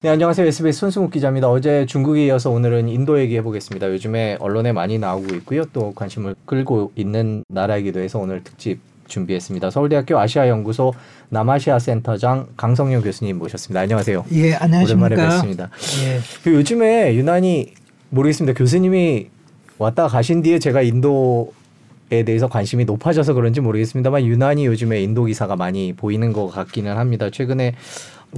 네, 안녕하세요. SBS 손승욱 기자입니다. 어제 중국에 이어서 오늘은 인도 얘기해 보겠습니다. 요즘에 언론에 많이 나오고 있고요. 또 관심을 끌고 있는 나라이기도 해서 오늘 특집 준비했습니다. 서울대학교 아시아연구소 남아시아 센터장 강성용 교수님 모셨습니다. 안녕하세요. 예, 안녕하십니까. 오랜만에 뵙습니다. 예. 그 요즘에 유난히 모르겠습니다. 교수님이 왔다 가신 뒤에 제가 인도 에 대해서 관심이 높아져서 그런지 모르겠습니다만 유난히 요즘에 인도 기사가 많이 보이는 것 같기는 합니다. 최근에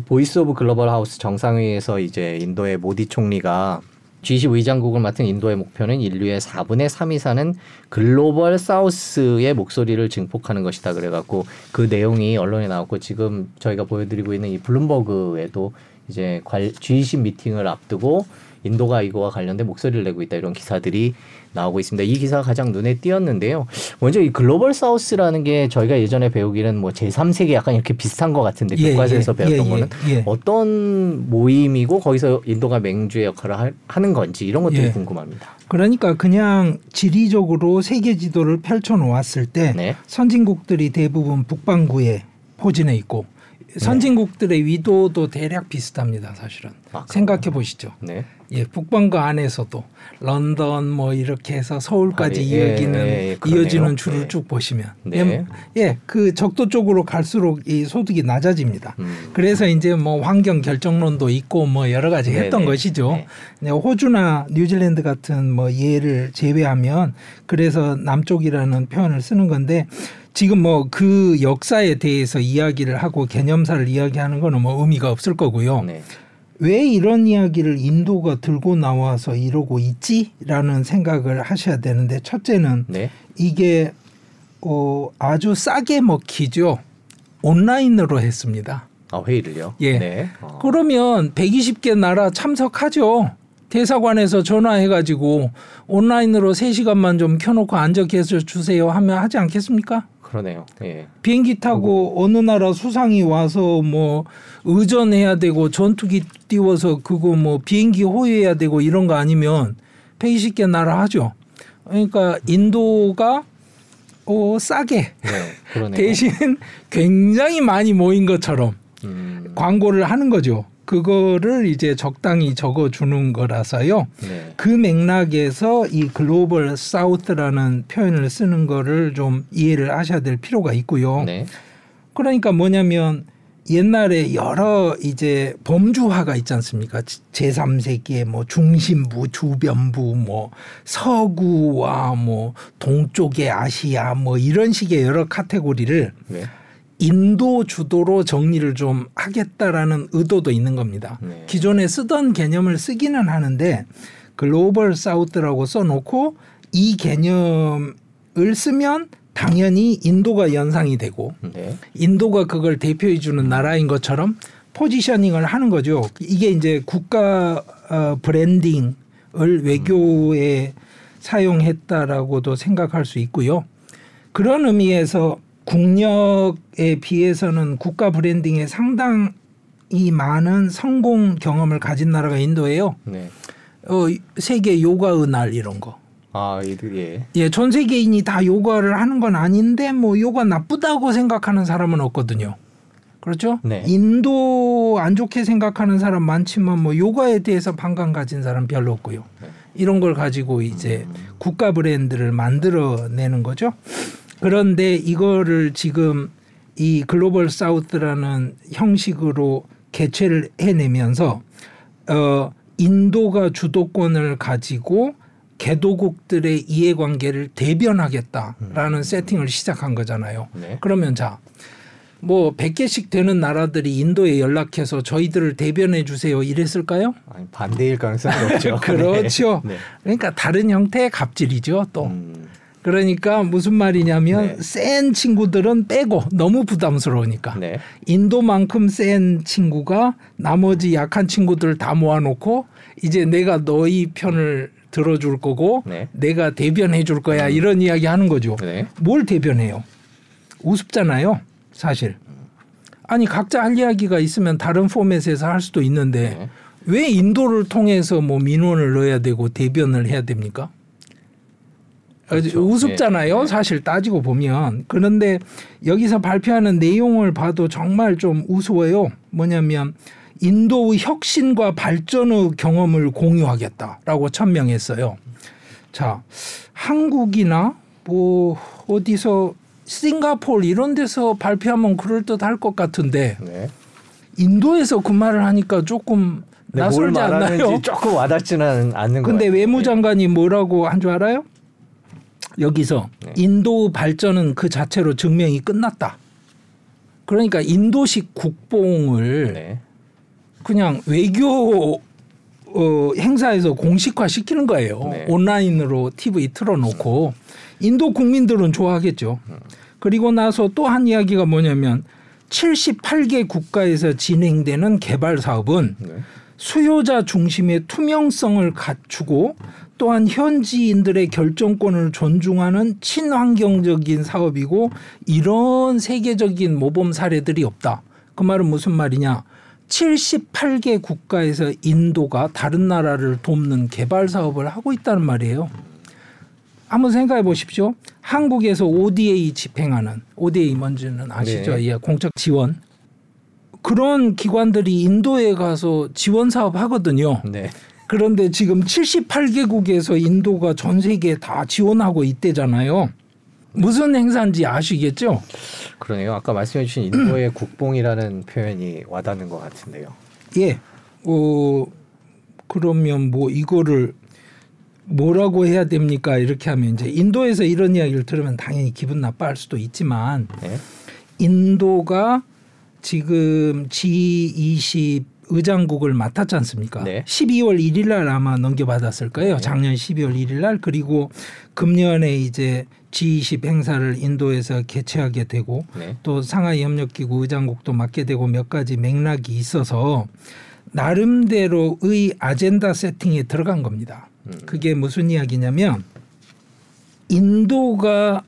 Voice of Global South 정상회의에서 이제 인도의 모디 총리가 G20 의장국을 맡은 인도의 목표는 인류의 4분의 3 이상은 Global South의 목소리를 증폭하는 것이다 그래갖고 그 내용이 언론에 나왔고 지금 저희가 보여드리고 있는 이 블룸버그에도 이제 G20 미팅을 앞두고 인도가 이거와 관련된 목소리를 내고 있다 이런 기사들이 나오고 있습니다. 이 기사가 가장 눈에 띄었는데요. 먼저 이 Global South라는 게 저희가 예전에 배우기는 뭐 제3세계 약간 이렇게 비슷한 것 같은데 예, 교과서에서 예, 배웠던 예, 거는 예. 어떤 모임이고 거기서 인도가 맹주의 역할을 하, 하는 건지 이런 것들이 예. 궁금합니다. 그러니까 그냥 지리적으로 세계 지도를 펼쳐 놓았을 때 네. 선진국들이 대부분 북반구에 포진해 있고 선진국들의 위도도 대략 비슷합니다. 사실은 아, 생각해 보시죠. 네. 예, 북반구 안에서도 런던 뭐 이렇게 해서 서울까지 아, 예, 이어지는 예, 예. 이어지는 줄을 네. 쭉 보시면 네. 예, 예, 그 적도 쪽으로 갈수록 이 소득이 낮아집니다. 음. 그래서 이제 뭐 환경 결정론도 있고 뭐 여러 가지 했던 네네. 것이죠. 네. 네, 호주나 뉴질랜드 같은 뭐 예를 제외하면 그래서 남쪽이라는 표현을 쓰는 건데 지금 뭐 그 역사에 대해서 이야기를 하고 개념사를 이야기하는 거는 뭐 의미가 없을 거고요. 네. 왜 이런 이야기를 인도가 들고 나와서 이러고 있지라는 생각을 하셔야 되는데 첫째는 네. 이게 어 아주 싸게 먹히죠. 온라인으로 했습니다. 아, 회의를요. 예. 네. 어. 그러면 120개 나라 참석하죠. 대사관에서 전화해가지고 온라인으로 3시간만 좀 켜놓고 앉아 계셔 주세요 하면 하지 않겠습니까? 그러네요. 예. 비행기 타고 어느 나라 수상이 와서 뭐 의전해야 되고 전투기 띄워서 그거 뭐 비행기 호위해야 되고 이런 거 아니면 120개 나라 하죠. 그러니까 인도가 어 싸게 네. 대신 굉장히 많이 모인 것처럼 음. 광고를 하는 거죠. 그거를 이제 적당히 적어 주는 거라서요. 네. 그 맥락에서 이 글로벌 사우스라는 표현을 쓰는 거를 좀 이해를 하셔야 될 필요가 있고요. 네. 그러니까 뭐냐면 옛날에 여러 이제 범주화가 있지 않습니까? 제3세기의 뭐 중심부, 주변부, 뭐 서구와 뭐 동쪽의 아시아 뭐 이런 식의 여러 카테고리를 네. 인도 주도로 정리를 좀 하겠다라는 의도도 있는 겁니다. 네. 기존에 쓰던 개념을 쓰기는 하는데 글로벌 사우스라고 써놓고 이 개념을 쓰면 당연히 인도가 연상이 되고 네. 인도가 그걸 대표해 주는 나라인 것처럼 포지셔닝을 하는 거죠. 이게 이제 국가 어, 브랜딩을 외교에 사용했다라고도 생각할 수 있고요. 그런 의미에서 국력에 비해서는 국가 브랜딩에 상당히 많은 성공 경험을 가진 나라가 인도예요. 네. 어, 세계 요가의 날 이런 거. 아, 예. 예, 전 세계인이 다 요가를 하는 건 아닌데 뭐 요가 나쁘다고 생각하는 사람은 없거든요. 그렇죠? 네. 인도 안 좋게 생각하는 사람 많지만 뭐 요가에 대해서 반감 가진 사람 별로 없고요. 네. 이런 걸 가지고 이제 국가 브랜드를 만들어 내는 거죠. 그런데 이거를 지금 이 글로벌 사우스라는 형식으로 개최를 해내면서 어 인도가 주도권을 가지고 개도국들의 이해관계를 대변하겠다라는 세팅을 시작한 거잖아요. 네. 그러면 자, 뭐 100개씩 되는 나라들이 인도에 연락해서 저희들을 대변해 주세요 이랬을까요? 아니, 반대일 가능성이 없죠. 그렇죠. 네. 그러니까 다른 형태의 갑질이죠 또. 음, 그러니까 무슨 말이냐면 네. 센 친구들은 빼고 너무 부담스러우니까 네. 인도만큼 센 친구가 나머지 약한 친구들 다 모아놓고 이제 내가 너희 편을 들어줄 거고 네. 내가 대변해 줄 거야 이런 이야기 하는 거죠. 네. 뭘 대변해요? 우습잖아요, 사실. 아니 각자 할 이야기가 있으면 다른 포맷에서 할 수도 있는데 네. 왜 인도를 통해서 뭐 민원을 넣어야 되고 대변을 해야 됩니까? 그렇죠. 우습잖아요. 네. 사실 따지고 보면. 그런데 여기서 발표하는 내용을 봐도 정말 좀 우스워요. 뭐냐면 인도의 혁신과 발전의 경험을 공유하겠다라고 천명했어요. 자, 한국이나 뭐 어디서 싱가폴 이런 데서 발표하면 그럴 듯 할 것 같은데 네. 인도에서 그 말을 하니까 조금 네, 뭘 낯설지 않나요? 조금 와닿지는 않는 것 근데. 외무장관이 뭐라고 한 줄 알아요? 여기서 네. 인도 발전은 그 자체로 증명이 끝났다. 그러니까 인도식 국뽕을 네. 그냥 외교 어, 행사에서 공식화 시키는 거예요. 네. 온라인으로 TV 틀어놓고 인도 국민들은 좋아하겠죠. 그리고 나서 또 한 이야기가 뭐냐면 78개 국가에서 진행되는 개발 사업은 네. 수요자 중심의 투명성을 갖추고 또한 현지인들의 결정권을 존중하는 친환경적인 사업이고 이런 세계적인 모범 사례들이 없다. 그 말은 무슨 말이냐? 78개 국가에서 인도가 다른 나라를 돕는 개발 사업을 하고 있다는 말이에요. 한번 생각해 보십시오. 한국에서 ODA 집행하는 ODA 뭔지는 아시죠? 네. 예, 공적 지원. 그런 기관들이 인도에 가서 지원 사업 하거든요. 네. 그런데 지금 78개국에서 인도가 전 세계에 다 지원하고 있대잖아요. 무슨 행사인지 아시겠죠? 그러네요. 아까 말씀해 주신 인도의 국뽕이라는 표현이 와닿는 것 같은데요. 예. 어, 그러면 뭐 이거를 뭐라고 해야 됩니까? 이렇게 하면 이제 인도에서 이런 이야기를 들으면 당연히 기분 나빠할 수도 있지만 네. 인도가 지금 G20 의장국을 맡았지 않습니까? 네. 12월 1일 날 아마 넘겨받았을 거예요. 작년 12월 1일 날 그리고 금년에 이제 G20 행사를 인도에서 개최하게 되고 네. 또 상하이 협력기구 의장국도 맡게 되고 몇 가지 맥락이 있어서 나름대로의 아젠다 세팅에 들어간 겁니다. 그게 무슨 이야기냐면 인도가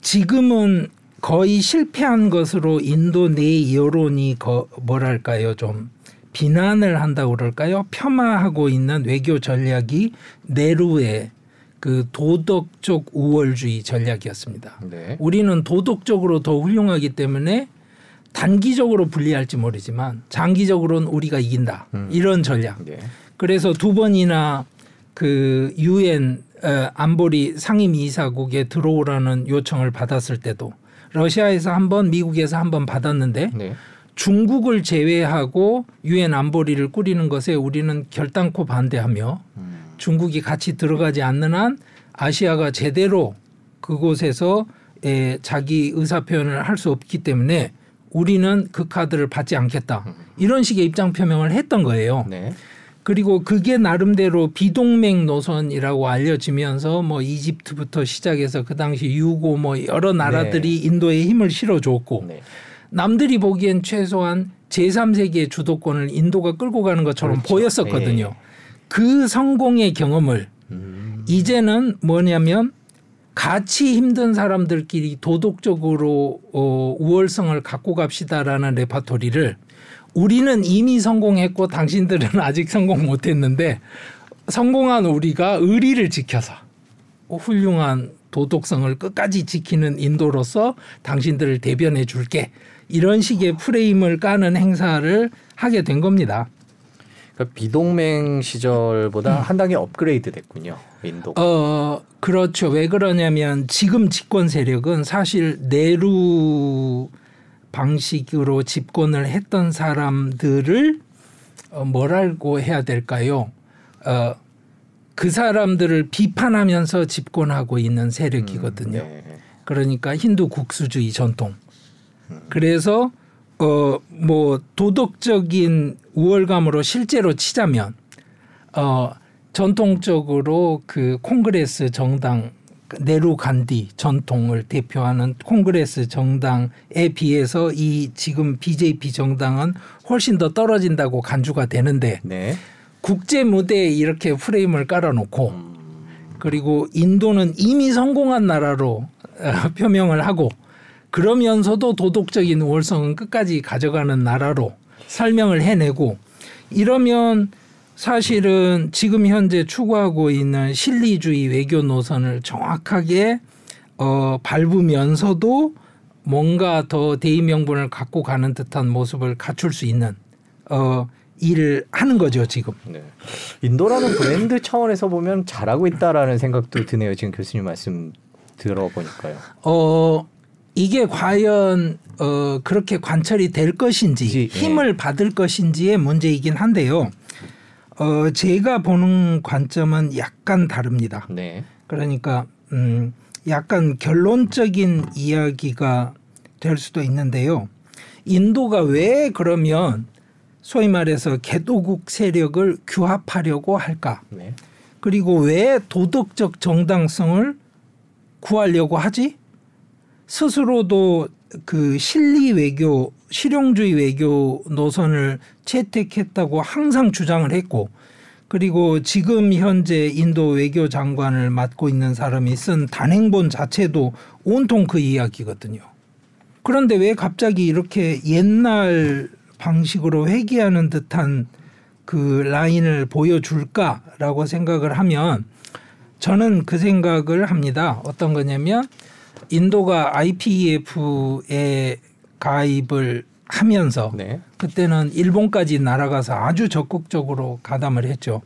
지금은 거의 실패한 것으로 인도 내 여론이 거, 뭐랄까요 좀 비난을 한다고 그럴까요 폄하하고 있는 외교 전략이 네루의 그 도덕적 우월주의 전략이었습니다. 네. 우리는 도덕적으로 더 훌륭하기 때문에 단기적으로 불리할지 모르지만 장기적으로는 우리가 이긴다 음. 이런 전략. 네. 그래서 두 번이나 그 유엔 어, 안보리 상임이사국에 들어오라는 요청을 받았을 때도 러시아에서 한 번, 미국에서 한 번 받았는데 네. 중국을 제외하고 유엔 안보리를 꾸리는 것에 우리는 결단코 반대하며 음. 중국이 같이 들어가지 않는 한 아시아가 제대로 그곳에서 에, 자기 의사 표현을 할 수 없기 때문에 우리는 그 카드를 받지 않겠다. 이런 식의 입장 표명을 했던 거예요. 네. 그리고 그게 나름대로 비동맹 노선이라고 알려지면서 뭐 이집트부터 시작해서 그 당시 유고 뭐 여러 나라들이 인도에 힘을 실어줬고 네. 남들이 보기엔 최소한 제3세계의 주도권을 인도가 끌고 가는 것처럼 그렇죠. 보였었거든요. 네. 그 성공의 경험을 음. 이제는 뭐냐면 같이 힘든 사람들끼리 도덕적으로 어, 우월성을 갖고 갑시다라는 레파토리를 우리는 이미 성공했고 당신들은 아직 성공 못했는데 성공한 우리가 의리를 지켜서 훌륭한 도덕성을 끝까지 지키는 인도로서 당신들을 대변해 줄게 이런 식의 프레임을 까는 행사를 하게 된 겁니다. 그러니까 비동맹 시절보다 한 단계 업그레이드 됐군요. 인도. 어 그렇죠. 왜 그러냐면 지금 집권 세력은 사실 내루 방식으로 집권을 했던 사람들을 어, 뭐라고 해야 될까요? 어, 그 사람들을 비판하면서 집권하고 있는 세력이거든요. 네. 그러니까 힌두 국수주의 전통. 그래서 어 뭐 도덕적인 우월감으로 실제로 치자면 어 전통적으로 그 Congress 정당 네루 간디 전통을 대표하는 Congress 정당에 비해서 이 지금 BJP 정당은 훨씬 더 떨어진다고 간주가 되는데 네. 국제 무대에 이렇게 프레임을 깔아놓고 그리고 인도는 이미 성공한 나라로 어, 표명을 하고 그러면서도 도덕적인 우월성은 끝까지 가져가는 나라로 설명을 해내고 이러면 사실은 지금 현재 추구하고 있는 실리주의 외교 노선을 정확하게 어, 밟으면서도 뭔가 더 대의 명분을 갖고 가는 듯한 모습을 갖출 수 있는 어, 일을 하는 거죠 지금. 네. 인도라는 브랜드 차원에서 보면 잘하고 있다라는 생각도 드네요. 지금 교수님 말씀 들어보니까요. 어 이게 과연 어 그렇게 관철이 될 것인지 지- 힘을 예. 받을 것인지의 문제이긴 한데요. 어 제가 보는 관점은 약간 다릅니다. 네. 그러니까 음 약간 결론적인 이야기가 될 수도 있는데요. 인도가 왜 그러면 소위 말해서 개도국 세력을 규합하려고 할까? 네. 그리고 왜 도덕적 정당성을 구하려고 하지? 스스로도 그 실리 외교, 실용주의 외교 노선을 채택했다고 항상 주장을 했고, 그리고 지금 현재 인도 외교 장관을 맡고 있는 사람이 쓴 단행본 자체도 온통 그 이야기거든요. 그런데 왜 갑자기 이렇게 옛날 방식으로 회귀하는 듯한 그 라인을 보여줄까라고 생각을 하면 저는 그 생각을 합니다. 어떤 거냐면 인도가 IPEF에 가입을 하면서 네. 그때는 일본까지 날아가서 아주 적극적으로 가담을 했죠.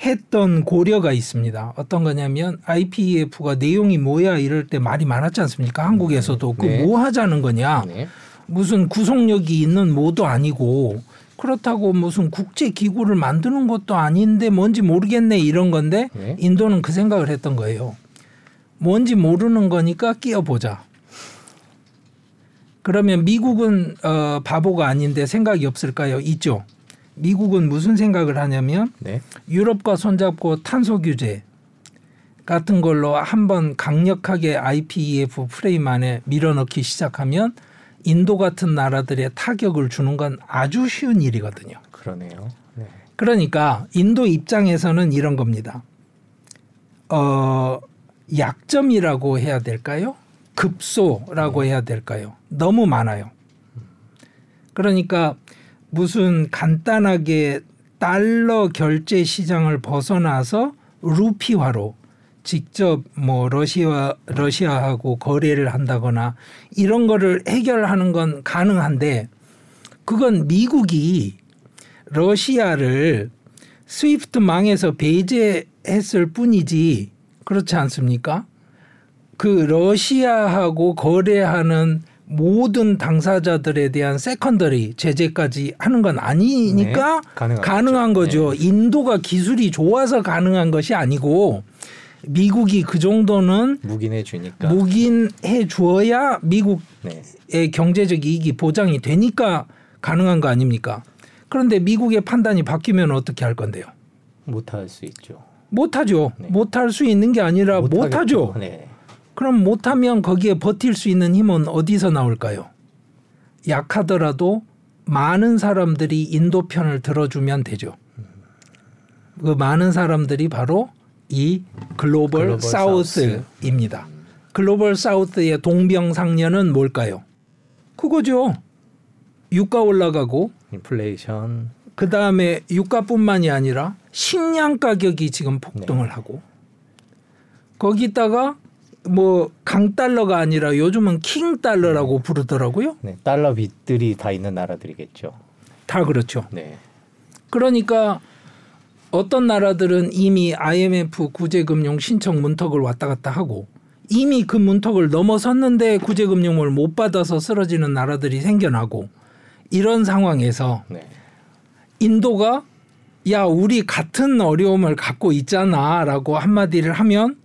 했던 고려가 있습니다. 어떤 거냐면 IPEF가 내용이 뭐야 이럴 때 말이 많았지 않습니까? 한국에서도 그 네. 뭐 하자는 거냐? 네. 무슨 구속력이 있는 뭐도 아니고 그렇다고 무슨 국제 기구를 만드는 것도 아닌데 뭔지 모르겠네 이런 건데 네. 인도는 그 생각을 했던 거예요. 뭔지 모르는 거니까 끼어 보자. 그러면 미국은 어, 바보가 아닌데 생각이 없을까요? 있죠. 미국은 무슨 생각을 하냐면 네. 유럽과 손잡고 탄소 규제 같은 걸로 한번 강력하게 IPEF 프레임 안에 밀어넣기 시작하면 인도 같은 나라들의 타격을 주는 건 아주 쉬운 일이거든요. 그러네요. 네. 그러니까 인도 입장에서는 이런 겁니다. 어, 약점이라고 해야 될까요? 급소라고 해야 될까요? 너무 많아요. 그러니까 무슨 간단하게 달러 결제 시장을 벗어나서 루피화로 직접 뭐 러시아 러시아하고 거래를 한다거나 이런 거를 해결하는 건 가능한데 그건 미국이 러시아를 SWIFT 망에서 배제했을 뿐이지 그렇지 않습니까? 그 러시아하고 거래하는 모든 당사자들에 대한 secondary 제재까지 하는 건 아니니까 네, 가능한 거죠. 거죠. 인도가 기술이 좋아서 가능한 것이 아니고 미국이 그 정도는 묵인해 주니까. 묵인해 주어야 미국의 네. 경제적 이익이 보장이 되니까 가능한 거 아닙니까? 그런데 미국의 판단이 바뀌면 어떻게 할 건데요? 못할 수 있죠. 못하죠. 네. 못할 수 있는 게 아니라 못하죠. 네. 그럼 못하면 거기에 버틸 수 있는 힘은 어디서 나올까요? 약하더라도 많은 사람들이 인도 편을 들어주면 되죠. 그 많은 사람들이 바로 이 글로벌, 글로벌 사우스입니다. 글로벌 사우스의 동병상련은 뭘까요? 그거죠. 유가 올라가고 인플레이션. 그 다음에 유가뿐만이 아니라 식량 가격이 지금 네. 폭등을 하고 거기다가 뭐 강달러가 아니라 요즘은 킹달러라고 부르더라고요. 네. 달러 빚들이 다 있는 나라들이겠죠. 다 그렇죠. 네. 그러니까 어떤 나라들은 이미 IMF 구제금융 신청 문턱을 왔다 갔다 하고 이미 그 문턱을 넘어섰는데 구제금융을 못 받아서 쓰러지는 나라들이 생겨나고 이런 상황에서 네. 인도가 야 우리 같은 어려움을 갖고 있잖아 라고 한마디를 하면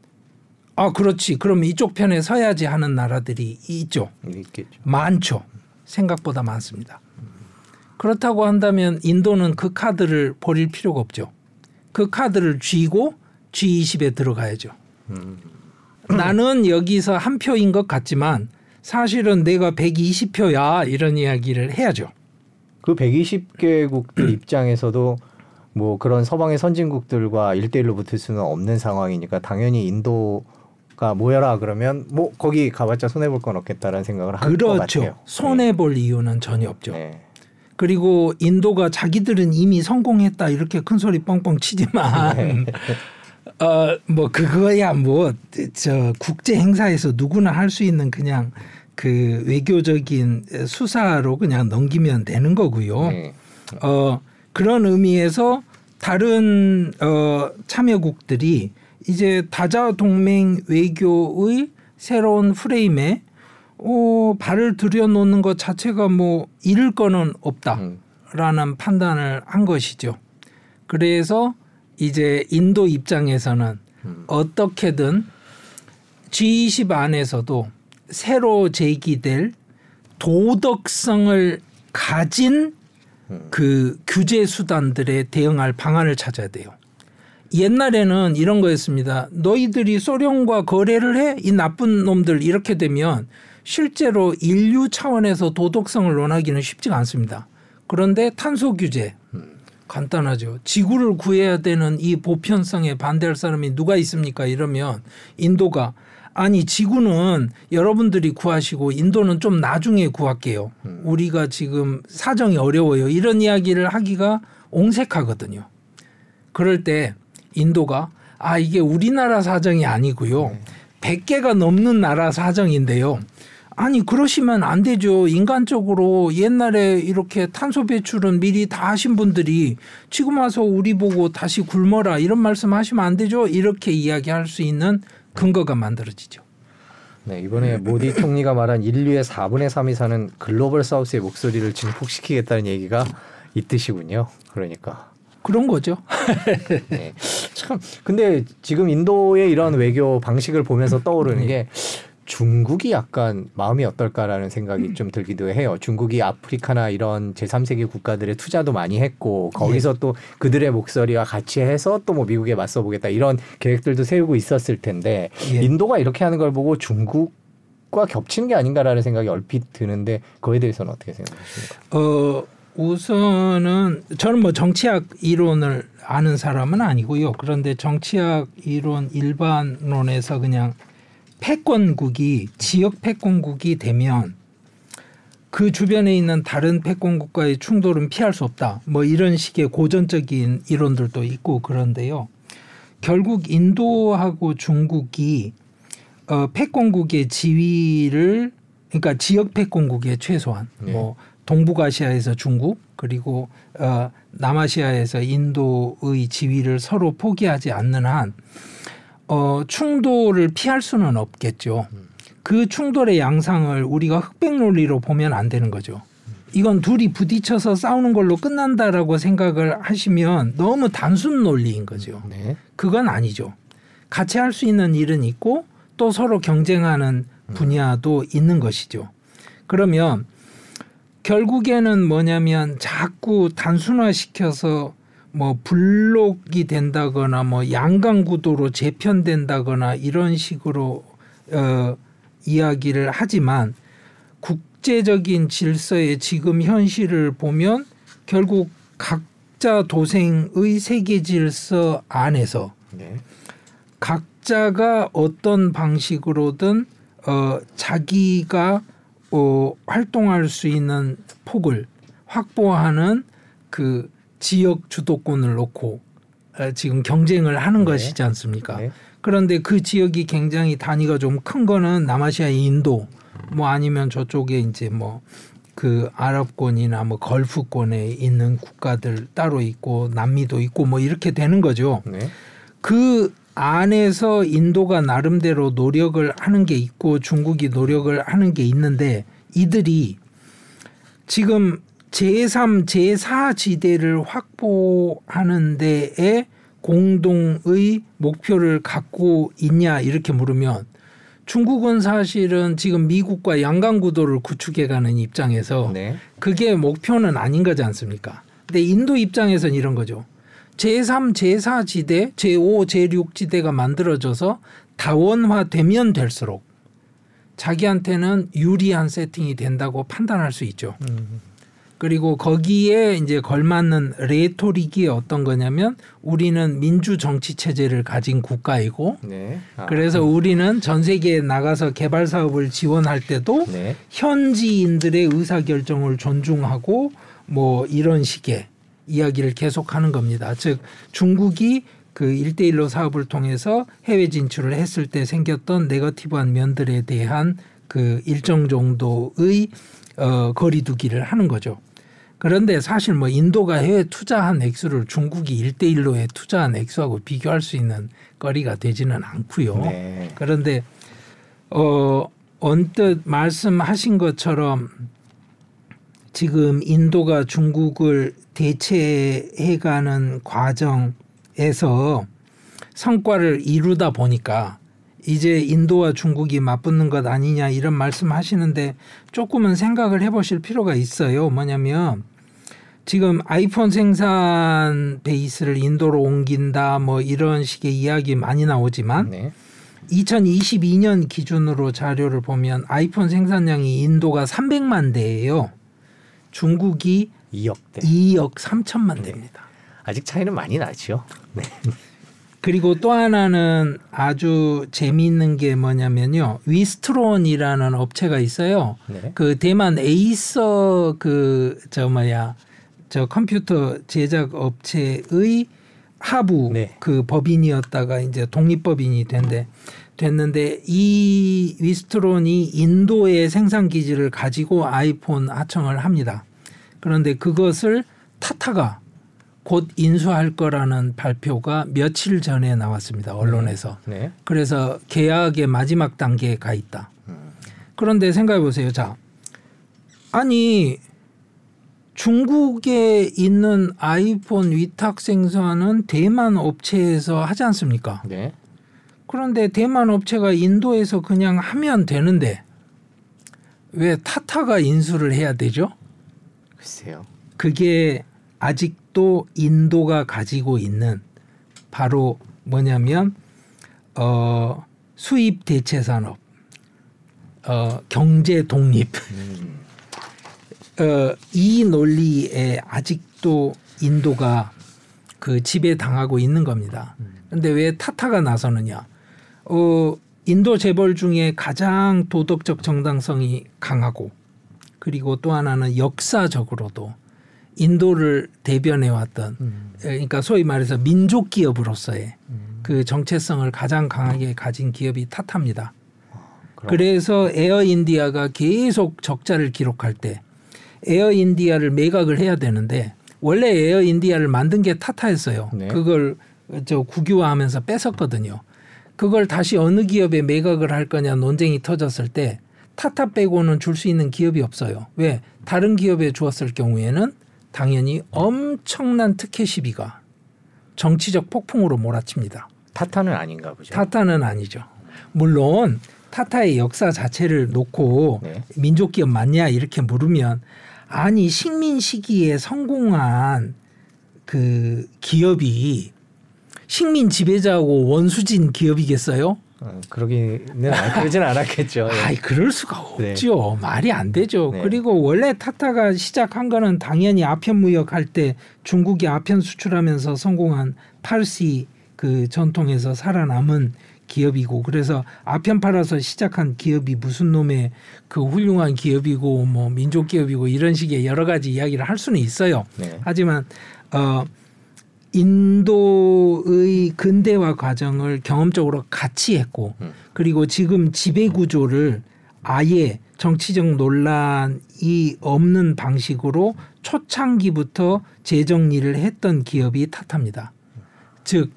아 그렇지. 그럼 이쪽 편에 서야지 하는 나라들이 있죠. 있겠죠. 많죠. 생각보다 많습니다. 그렇다고 한다면 인도는 그 카드를 버릴 필요가 없죠. 그 카드를 쥐고 G20에 들어가야죠. 음. 나는 여기서 한 표인 것 같지만 사실은 내가 120표야 이런 이야기를 해야죠. 그 120개국들 입장에서도 뭐 그런 서방의 선진국들과 일대일로 붙을 수는 없는 상황이니까 당연히 인도 가 모여라 그러면 뭐 거기 가봤자 손해 볼 건 없겠다라는 생각을 할것 그렇죠 같아요. 손해 볼 이유는 전혀 네. 없죠 네. 그리고 인도가 자기들은 이미 성공했다 이렇게 큰 소리 뻥뻥 치지만 네. 어뭐 그거야 뭐 저 국제 행사에서 누구나 할 수 있는 그냥 그 외교적인 수사로 그냥 넘기면 되는 거고요. 네. 어, 그런 의미에서 다른 어, 참여국들이 이제 다자 동맹 외교의 새로운 프레임에 어, 발을 들여놓는 것 자체가 뭐 잃을 거는 없다라는 음. 판단을 한 것이죠. 그래서 이제 인도 입장에서는 음. 어떻게든 G20 안에서도 새로 제기될 도덕성을 가진 음. 그 규제 수단들에 대응할 방안을 찾아야 돼요. 옛날에는 이런 거였습니다. 너희들이 소련과 거래를 해? 이 나쁜 놈들 이렇게 되면 실제로 인류 차원에서 도덕성을 논하기는 쉽지가 않습니다. 그런데 탄소 규제 간단하죠. 지구를 구해야 되는 이 보편성에 반대할 사람이 누가 있습니까? 이러면 인도가 아니 지구는 여러분들이 구하시고 인도는 좀 나중에 구할게요. 우리가 지금 사정이 어려워요. 이런 이야기를 하기가 옹색하거든요. 그럴 때 인도가 아 이게 우리나라 사정이 아니고요. 100개가 넘는 나라 사정인데요. 아니 그러시면 안 되죠. 인간적으로 옛날에 이렇게 탄소 배출은 미리 다 하신 분들이 지금 와서 우리 보고 다시 굶어라 이런 말씀 하시면 안 되죠. 이렇게 이야기할 수 있는 근거가 만들어지죠. 네, 이번에 모디 총리가 말한 인류의 4분의 3이 사는 글로벌 사우스의 목소리를 증폭시키겠다는 얘기가 이 뜻이군요. 그러니까 그런 거죠. 네. 참 근데 지금 인도의 이런 외교 방식을 보면서 떠오르는 게 중국이 약간 마음이 어떨까라는 생각이 음. 좀 들기도 해요. 중국이 아프리카나 이런 제3세계 국가들의 투자도 많이 했고 거기서 예. 또 그들의 목소리와 같이 해서 또 뭐 미국에 맞서 보겠다 이런 계획들도 세우고 있었을 텐데 예. 인도가 이렇게 하는 걸 보고 중국 과 겹치는 게 아닌가라는 생각이 얼핏 드는데 그에 대해서는 어떻게 생각하십니까? 어 우선은 저는 뭐 정치학 이론을 아는 사람은 아니고요. 그런데 정치학 이론 일반론에서 그냥 패권국이 지역 패권국이 되면 그 주변에 있는 다른 패권국과의 충돌은 피할 수 없다. 뭐 이런 식의 고전적인 이론들도 있고 그런데요. 결국 인도하고 중국이 어, 패권국의 지위를 그러니까 지역 패권국의 최소한 네. 뭐 동북아시아에서 중국 그리고 어, 남아시아에서 인도의 지위를 서로 포기하지 않는 한 어, 충돌을 피할 수는 없겠죠. 그 충돌의 양상을 우리가 흑백 논리로 보면 안 되는 거죠. 이건 둘이 부딪혀서 싸우는 걸로 끝난다라고 생각을 하시면 너무 단순 논리인 거죠. 네. 그건 아니죠. 같이 할 수 있는 일은 있고 또 서로 경쟁하는 분야도 있는 것이죠. 그러면 결국에는 뭐냐면 자꾸 단순화시켜서 뭐 블록이 된다거나 뭐 양강 구도로 재편된다거나 이런 식으로 어 이야기를 하지만 국제적인 질서의 지금 현실을 보면 결국 각자 도생의 세계 질서 안에서 네. 각자가 어떤 방식으로든 어 자기가 어 활동할 수 있는 폭을 확보하는 그 지역 주도권을 놓고 지금 경쟁을 하는 네. 것이지 않습니까? 네. 그런데 그 지역이 굉장히 단위가 좀 큰 거는 남아시아의 인도 뭐 아니면 저쪽에 이제 뭐 그 아랍권이나 뭐 걸프권에 있는 국가들 따로 있고 남미도 있고 뭐 이렇게 되는 거죠. 네. 그 안에서 인도가 나름대로 노력을 하는 게 있고 중국이 노력을 하는 게 있는데 이들이 지금 제3, 제4 지대를 확보하는 데에 공동의 목표를 갖고 있냐 이렇게 물으면 중국은 사실은 지금 미국과 양강 구도를 구축해 가는 입장에서 네. 그게 목표는 아닌 거지 않습니까? 근데 인도 입장에서는 이런 거죠. 제3, 제4 지대, 제5, 제6 지대가 만들어져서 다원화되면 될수록 자기한테는 유리한 세팅이 된다고 판단할 수 있죠. 음. 그리고 거기에 이제 걸맞는 레토릭이 어떤 거냐면 우리는 민주 정치 체제를 가진 국가이고 네. 아. 그래서 우리는 전 세계에 나가서 개발 사업을 지원할 때도 네. 현지인들의 의사 결정을 존중하고 뭐 이런 식의 이야기를 계속하는 겁니다. 즉 중국이 그일대일로 사업을 통해서 해외 진출을 했을 때 생겼던 네거티브한 면들에 대한 그 일정 정도의 어 거리두기를 하는 거죠. 그런데 사실 뭐 인도가 해외 투자한 액수를 중국이 일대일로에 투자한 액수하고 비교할 수 있는 거리가 되지는 않고요. 네. 그런데 어 언뜻 말씀하신 것처럼 지금 인도가 중국을 대체해가는 과정에서 성과를 이루다 보니까 이제 인도와 중국이 맞붙는 것 아니냐 이런 말씀 하시는데 조금은 생각을 해보실 필요가 있어요. 뭐냐면 지금 아이폰 생산 베이스를 인도로 옮긴다 뭐 이런 식의 이야기 많이 나오지만 네. 2022년 기준으로 자료를 보면 아이폰 생산량이 인도가 300만 대예요. 중국이 2억 대. 2억 3천만 대입니다. 아직 차이는 많이 나죠. 네. 그리고 또 하나는 아주 재미있는 게 뭐냐면요. 위스트론이라는 업체가 있어요. 네. 그 대만 에이서 그 저 뭐야 저 컴퓨터 제작 업체의 하부 네. 그 법인이었다가 이제 독립법인이 된대 됐는데 이 위스트론이 인도의 생산 기지를 가지고 아이폰 하청을 합니다. 그런데 그것을 타타가 곧 인수할 거라는 발표가 며칠 전에 나왔습니다. 언론에서. 네. 그래서 계약의 마지막 단계에 가 있다. 그런데 생각해 보세요. 자, 아니 중국에 있는 아이폰 위탁 생산은 대만 업체에서 하지 않습니까? 네. 그런데 대만 업체가 인도에서 그냥 하면 되는데 왜 타타가 인수를 해야 되죠? 글쎄요. 그게 아직도 인도가 가지고 있는 바로 뭐냐면 어 수입 대체 산업 어 경제 독립 음. 어, 이 논리에 아직도 인도가 그 지배 당하고 있는 겁니다. 그런데 왜 타타가 나서느냐? 어, 인도 재벌 중에 가장 도덕적 정당성이 강하고 그리고 또 하나는 역사적으로도 인도를 대변해 왔던 음. 그러니까 소위 말해서 민족 기업으로서의 그 정체성을 가장 강하게 가진 기업이 타타입니다. 그럼. 그래서 에어 인디아가 계속 적자를 기록할 때 에어 인디아를 매각을 해야 되는데 원래 에어 인디아를 만든 게 타타였어요. 네. 그걸 저 국유화하면서 뺏었거든요. 그걸 다시 어느 기업에 매각을 할 거냐 논쟁이 터졌을 때 타타 빼고는 줄 수 있는 기업이 없어요. 왜? 다른 기업에 주었을 경우에는 당연히 엄청난 특혜 시비가 정치적 폭풍으로 몰아칩니다. 타타는 아닌가 보죠. 타타는 아니죠. 물론 타타의 역사 자체를 놓고 네. 민족 기업 맞냐 이렇게 물으면 아니 식민 시기에 성공한 그 기업이 식민 지배자하고 원수진 기업이겠어요? 어, 그러기는 안- 그러진 않았겠죠. 예. 아이 그럴 수가 네. 없죠. 말이 안 되죠. 네. 그리고 원래 타타가 시작한 거는 당연히 아편 무역할 때 중국이 아편 수출하면서 성공한 파르시 그 전통에서 살아남은 기업이고 그래서 아편 팔아서 시작한 기업이 무슨 놈의 그 훌륭한 기업이고 뭐 민족 기업이고 이런 식의 여러 가지 이야기를 할 수는 있어요. 네. 하지만 어 인도의 근대화 과정을 경험적으로 같이 했고 음. 그리고 지금 지배 구조를 아예 정치적 논란이 없는 방식으로 초창기부터 재정리를 했던 기업이 타타입니다. 즉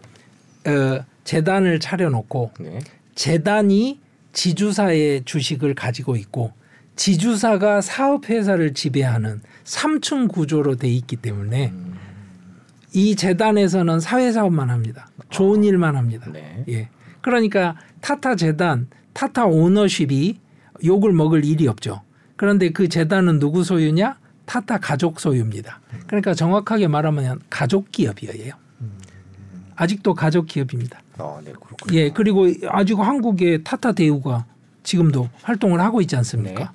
어, 재단을 차려놓고 네. 재단이 지주사의 주식을 가지고 있고 지주사가 사업회사를 지배하는 삼층 구조로 돼 있기 때문에 음. 이 재단에서는 사회사업만 합니다. 좋은 일만 합니다. 네. 예. 그러니까 타타 재단, 타타 오너십이 욕을 먹을 일이 없죠. 그런데 그 재단은 누구 소유냐? 타타 가족 소유입니다. 그러니까 정확하게 말하면 가족 기업이에요. 아직도 가족 기업입니다. 어, 네, 그렇군요. 예, 그리고 아직 한국의 타타 대우가 지금도 활동을 하고 있지 않습니까? 네.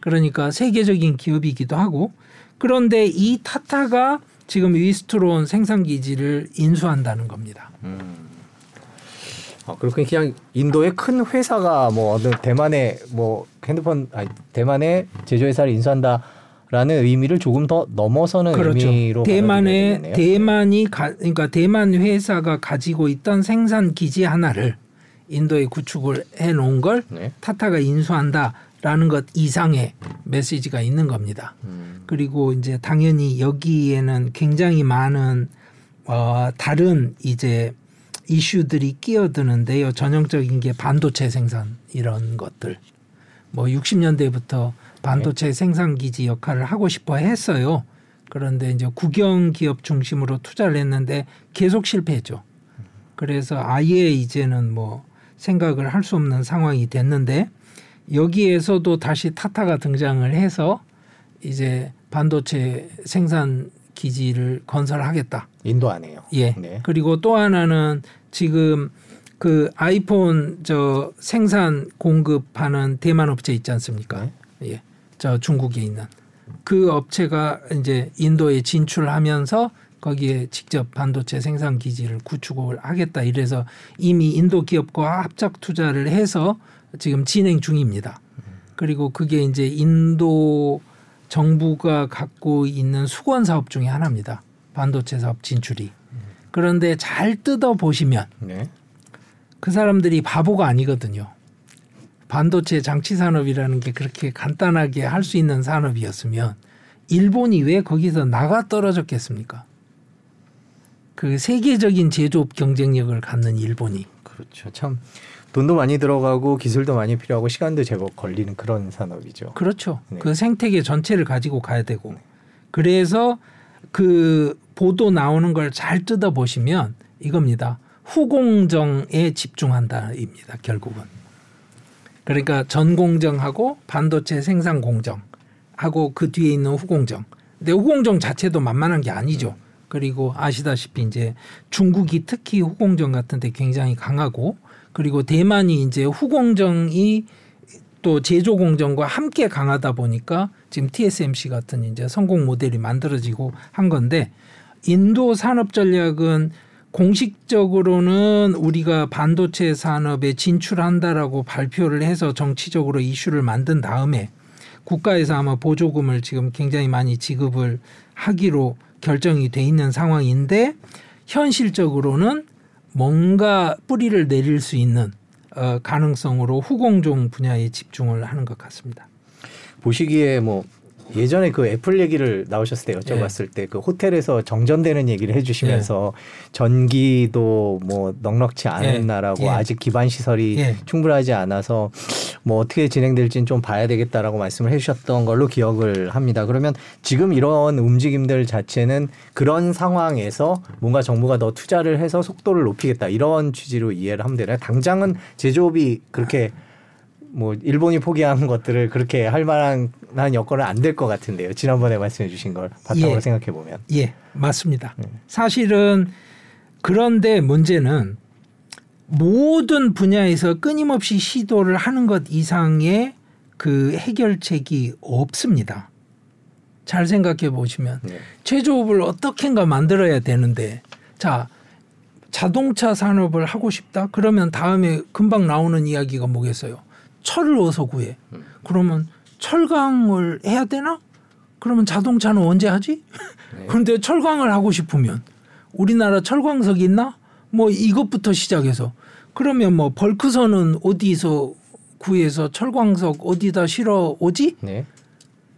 그러니까 세계적인 기업이기도 하고 그런데 이 타타가 지금 위스트론 생산 기지를 인수한다는 겁니다. 음. 어, 그렇군 그냥 인도의 큰 회사가 뭐 어느 대만의 뭐 핸드폰 아니 대만의 제조회사를 인수한다 라는 의미를 조금 더 넘어서는 의미로 그렇죠. 받아들여야 되겠네요. 대만이 가, 그러니까 대만 회사가 가지고 있던 생산 기지 하나를 인도에 구축을 해 놓은 걸 네. 타타가 라는 것 이상의 메시지가 있는 겁니다. 음. 그리고 이제 당연히 여기에는 굉장히 많은 어 다른 이제 이슈들이 끼어드는데요. 전형적인 게 반도체 생산 이런 것들. 뭐 60년대부터 반도체 생산 기지 역할을 하고 싶어 했어요. 그런데 이제 국영 기업 중심으로 투자를 했는데 계속 실패했죠. 그래서 아예 이제는 뭐 생각을 할 수 없는 상황이 됐는데 여기에서도 다시 타타가 등장을 해서 이제 반도체 생산 기지를 건설하겠다. 인도 안에요. 예. 네. 그리고 또 하나는 지금 그 아이폰 저 생산 공급하는 대만 업체 있지 않습니까? 네. 예. 저 중국에 있는 그 업체가 이제 인도에 진출하면서 거기에 직접 반도체 생산 기지를 구축을 하겠다 이래서 이미 인도 기업과 합작 투자를 해서 지금 진행 중입니다. 그리고 그게 이제 인도 정부가 갖고 있는 수건 사업 중에 하나입니다. 반도체 사업 진출이. 그런데 잘 뜯어 보시면 네. 그 사람들이 바보가 아니거든요. 반도체 장치 산업이라는 게 그렇게 간단하게 할 수 있는 산업이었으면 일본이 왜 거기서 나가 떨어졌겠습니까? 그 세계적인 제조업 경쟁력을 갖는 일본이 그렇죠. 참 돈도 많이 들어가고 기술도 많이 필요하고 시간도 제법 걸리는 그런 산업이죠. 그렇죠. 네. 그 생태계 전체를 가지고 가야 되고 그래서 그 보도 나오는 걸 잘 뜯어 보시면 이겁니다. 후공정에 집중한다입니다. 결국은 그러니까 전공정하고 반도체 생산 공정하고 그 뒤에 있는 후공정. 근데 후공정 자체도 만만한 게 아니죠. 그리고 아시다시피 이제 중국이 특히 후공정 같은 데 굉장히 강하고 그리고 대만이 이제 후공정이 또 제조 공정과 함께 강하다 보니까 지금 TSMC 같은 이제 성공 모델이 만들어지고 한 건데 인도 산업 전략은 공식적으로는 우리가 반도체 산업에 진출한다라고 발표를 해서 정치적으로 이슈를 만든 다음에 국가에서 아마 보조금을 지금 굉장히 많이 지급을 하기로 결정이 돼 있는 상황인데 현실적으로는 뭔가 뿌리를 내릴 수 있는 어, 가능성으로 후공종 분야에 집중을 하는 것 같습니다. 보시기에 뭐 예전에 그 애플 얘기를 나오셨을 때 여쭤봤을 때그 호텔에서 정전되는 얘기를 해주시면서 전기도 뭐 넉넉치 않은 예. 나라고 예. 아직 기반 시설이 예. 충분하지 않아서 뭐 어떻게 진행될지는 좀 봐야 되겠다라고 말씀을 해주셨던 걸로 기억을 합니다. 그러면 지금 이런 움직임들 자체는 그런 상황에서 뭔가 정부가 더 투자를 해서 속도를 높이겠다 이런 취지로 이해를 하면 되나요? 당장은 제조업이 그렇게 뭐 일본이 포기한 것들을 그렇게 할 만한 여건은 안 될 것 같은데요. 지난번에 말씀해 주신 걸 바탕으로 예. 생각해 보면. 예, 맞습니다. 네. 사실은 그런데 문제는 모든 분야에서 끊임없이 시도를 하는 것 이상의 그 해결책이 없습니다. 잘 생각해 보시면 네. 제조업을 어떻게인가 만들어야 되는데 자 자동차 산업을 하고 싶다 그러면 다음에 금방 나오는 이야기가 뭐겠어요 철을 어디서 구해 음. 그러면 철강을 해야 되나 그러면 자동차는 언제 하지 네. 그런데 철강을 하고 싶으면 우리나라 철광석 있나 뭐 이것부터 시작해서 그러면 뭐 벌크선은 어디서 구해서 철광석 어디다 실어 오지 네.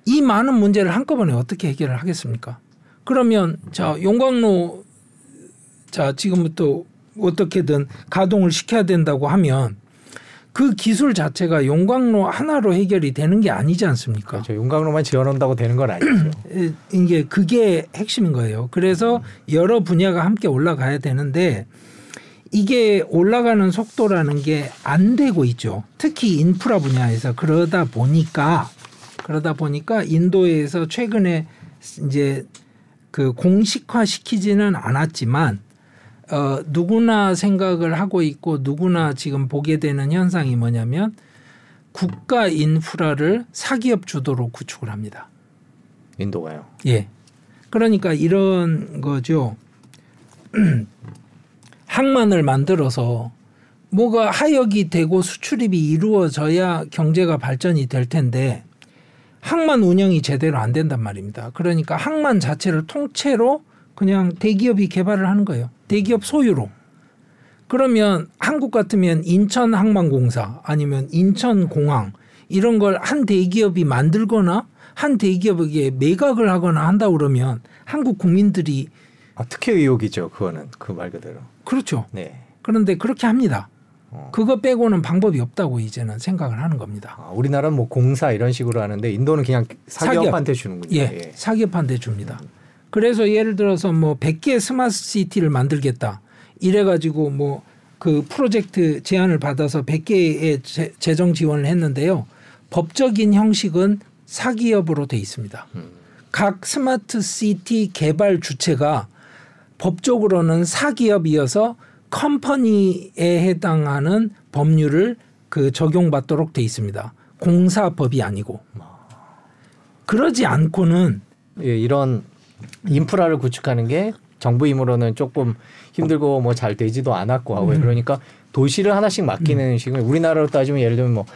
이 많은 문제를 한꺼번에 어떻게 해결을 하겠습니까? 그러면 자 용광로 자 지금부터 어떻게든 가동을 시켜야 된다고 하면 그 기술 자체가 용광로 하나로 해결이 되는 게 아니지 않습니까? 그렇죠. 용광로만 지어놓는다고 되는 건 아니죠. 에, 이게 그게 핵심인 거예요. 그래서 여러 분야가 함께 올라가야 되는데 이게 올라가는 속도라는 게 안 되고 있죠. 특히 인프라 분야에서 그러다 보니까 그러다 보니까 인도에서 최근에 이제 그 공식화 시키지는 않았지만 어 누구나 생각을 하고 있고 누구나 지금 보게 되는 현상이 뭐냐면 국가 인프라를 사기업 주도로 구축을 합니다. 인도가요. 예. 그러니까 이런 거죠. 항만을 만들어서 뭐가 하역이 되고 수출입이 이루어져야 경제가 발전이 될 텐데 항만 운영이 제대로 안 된단 말입니다. 그러니까 항만 자체를 통째로 그냥 대기업이 개발을 하는 거예요. 대기업 소유로. 그러면 한국 같으면 인천항만공사 아니면 인천공항 이런 걸 한 대기업이 만들거나 한 대기업에게 매각을 하거나 한다 그러면 한국 국민들이 아, 특혜 의혹이죠. 그거는 그 말 그대로. 그렇죠. 네. 그런데 그렇게 합니다. 어. 그거 빼고는 방법이 없다고 이제는 생각을 하는 겁니다. 아, 우리나라는 뭐 공사 이런 식으로 하는데 인도는 그냥 사기업한테 주는군요. 예, 예. 사기업한테 줍니다. 그래서 예를 들어서 뭐 100개 스마트 시티를 만들겠다. 이래 가지고 뭐 그 프로젝트 제안을 받아서 100개의 재, 재정 지원을 했는데요. 법적인 형식은 사기업으로 돼 있습니다. 각 smart city 개발 주체가 법적으로는 사기업이어서 company에 해당하는 법률을 그 적용받도록 돼 있습니다. 공사법이 아니고. 그러지 않고는 예, 이런 인프라를 구축하는 게 정부 힘으로는 조금 힘들고 뭐 잘 되지도 않았고 하고 음. 그러니까 도시를 하나씩 맡기는 식으로 우리나라로 따지면 예를 들면 뭐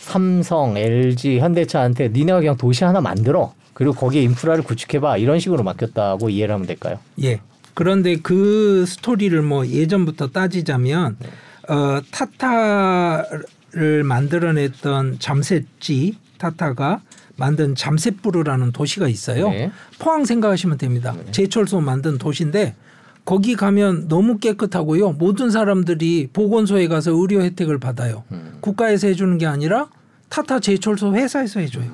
삼성, LG, 현대차한테 니네가 그냥 도시 하나 만들어 그리고 거기에 인프라를 구축해봐 이런 식으로 맡겼다고 이해를 하면 될까요? 예. 그런데 그 스토리를 뭐 예전부터 따지자면 네. 어 타타를 만들어냈던 잠셋지 타타가 만든 잠셋부르라는 도시가 있어요. 네. 포항 생각하시면 됩니다. 제철소 만든 도시인데 거기 가면 너무 깨끗하고요. 모든 사람들이 보건소에 가서 의료 혜택을 받아요. 음. 국가에서 해주는 게 아니라 타타 제철소 회사에서 해줘요.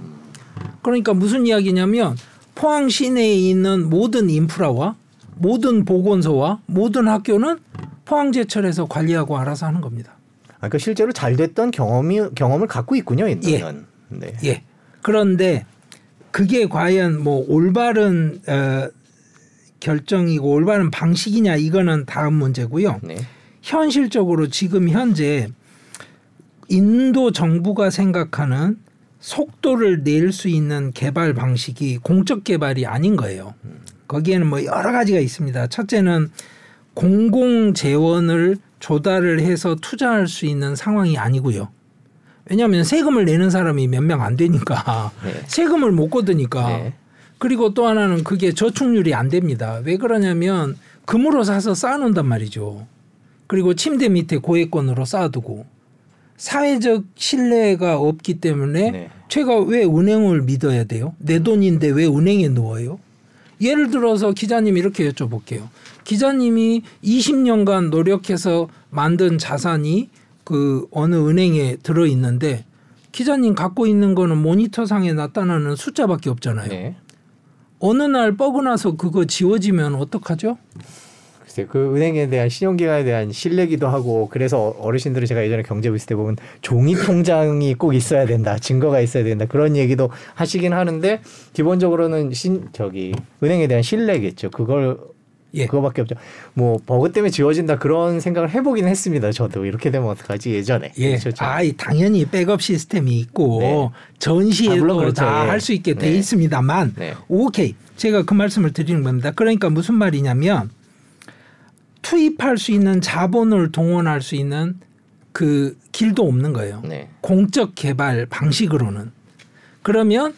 그러니까 무슨 이야기냐면 포항 시내에 있는 모든 인프라와 모든 보건소와 모든 학교는 포항제철에서 관리하고 알아서 하는 겁니다. 아, 그러니까 실제로 잘 됐던 경험이 경험을 갖고 있군요, 인도는. 네. 예. 그런데 그게 과연 뭐 올바른 어, 결정이고 올바른 방식이냐 이거는 다음 문제고요. 네. 현실적으로 지금 현재 인도 정부가 생각하는 속도를 낼 수 있는 개발 방식이 공적 개발이 아닌 거예요. 거기에는 뭐 여러 가지가 있습니다. 첫째는 공공 재원을 조달을 해서 투자할 수 있는 상황이 아니고요. 왜냐하면 세금을 내는 사람이 몇 명 안 되니까 네. 세금을 못 걷으니까 네. 그리고 또 하나는 그게 저축률이 안 됩니다. 왜 그러냐면 금으로 사서 쌓아놓는단 말이죠. 그리고 침대 밑에 고액권으로 쌓아두고 사회적 신뢰가 없기 때문에 네. 제가 왜 은행을 믿어야 돼요? 내 돈인데 왜 은행에 누워요? 예를 들어서 기자님 이렇게 여쭤볼게요. 기자님이 20년간 노력해서 만든 자산이 그 어느 은행에 들어 있는데 기자님 갖고 있는 거는 모니터상에 나타나는 숫자밖에 없잖아요. 네. 어느 날 뻐근나서 그거 지워지면 어떡하죠? 글쎄 그 은행에 대한 신용기관에 대한 신뢰기도 하고 그래서 어르신들이 제가 예전에 경제부 있을 때 보면 종이 통장이 꼭 있어야 된다 증거가 있어야 된다 그런 얘기도 하시긴 하는데 기본적으로는 신 저기 은행에 대한 신뢰겠죠 그걸 예. 그거밖에 없죠 뭐 버그 때문에 지워진다 그런 생각을 해보긴 했습니다 저도 이렇게 되면 어떡하지 예전에 예. 그렇죠. 아, 당연히 백업 시스템이 있고 네. 아, 전시에도 그렇죠. 다 예. 할수 있게 돼 네. 있습니다만 네. 오케이. 제가 그 말씀을 드리는 겁니다. 그러니까 무슨 말이냐면 투입할 수 있는 자본을 동원할 수 있는 그 길도 없는 거예요. 네. 공적 개발 방식으로는. 그러면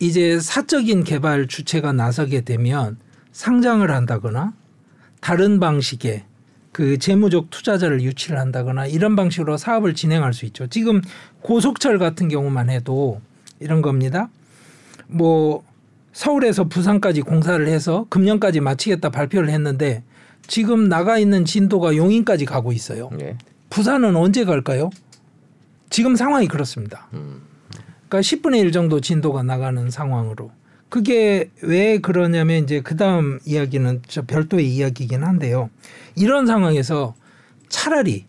이제 사적인 개발 주체가 나서게 되면 상장을 한다거나 다른 방식의 그 재무적 투자자를 유치를 한다거나 이런 방식으로 사업을 진행할 수 있죠. 지금 고속철 같은 경우만 해도 이런 겁니다. 뭐 서울에서 부산까지 공사를 해서 금년까지 마치겠다 발표를 했는데 지금 나가 있는 진도가 용인까지 가고 있어요. 네. 부산은 언제 갈까요? 지금 상황이 그렇습니다. 음. 그러니까 10분의 1 정도 진도가 나가는 상황으로. 그게 왜 그러냐면 이제 그 다음 이야기는 저 별도의 이야기이긴 한데요. 이런 상황에서 차라리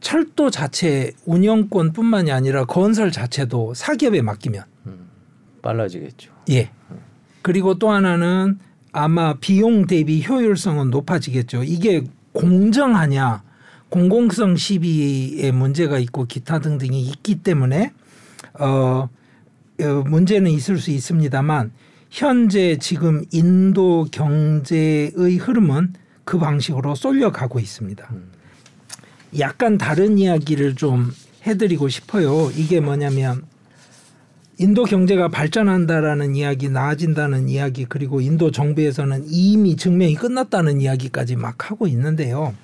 철도 자체 운영권뿐만이 아니라 건설 자체도 사기업에 맡기면 빨라지겠죠. 예. 그리고 또 하나는 아마 비용 대비 효율성은 높아지겠죠. 이게 공정하냐, 공공성 시비에 문제가 있고 기타 등등이 있기 때문에 어, 어 문제는 있을 수 있습니다만 현재 지금 인도 경제의 흐름은 그 방식으로 쏠려가고 있습니다. 약간 다른 이야기를 좀 해드리고 싶어요. 이게 뭐냐면 인도 경제가 발전한다라는 이야기, 나아진다는 이야기, 그리고 인도 정부에서는 이미 증명이 끝났다는 이야기까지 막 하고 있는데요.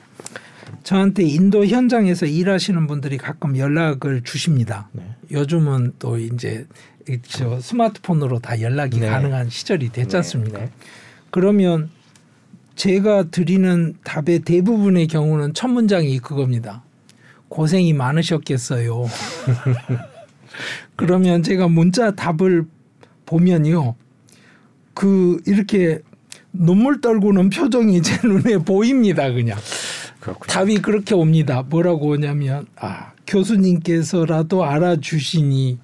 저한테 인도 현장에서 일하시는 분들이 가끔 연락을 주십니다. 네. 요즘은 또 이제 저 스마트폰으로 다 연락이 네. 가능한 시절이 됐지 네, 않습니까? 네. 그러면 제가 드리는 답의 대부분의 경우는 첫 문장이 그겁니다. 고생이 많으셨겠어요. 그러면 제가 문자 답을 보면요. 그 이렇게 눈물 떨고는 표정이 제 눈에 보입니다. 그냥. 그렇군요. 답이 그렇게 옵니다. 뭐라고 오냐면 아 교수님께서라도 알아주시니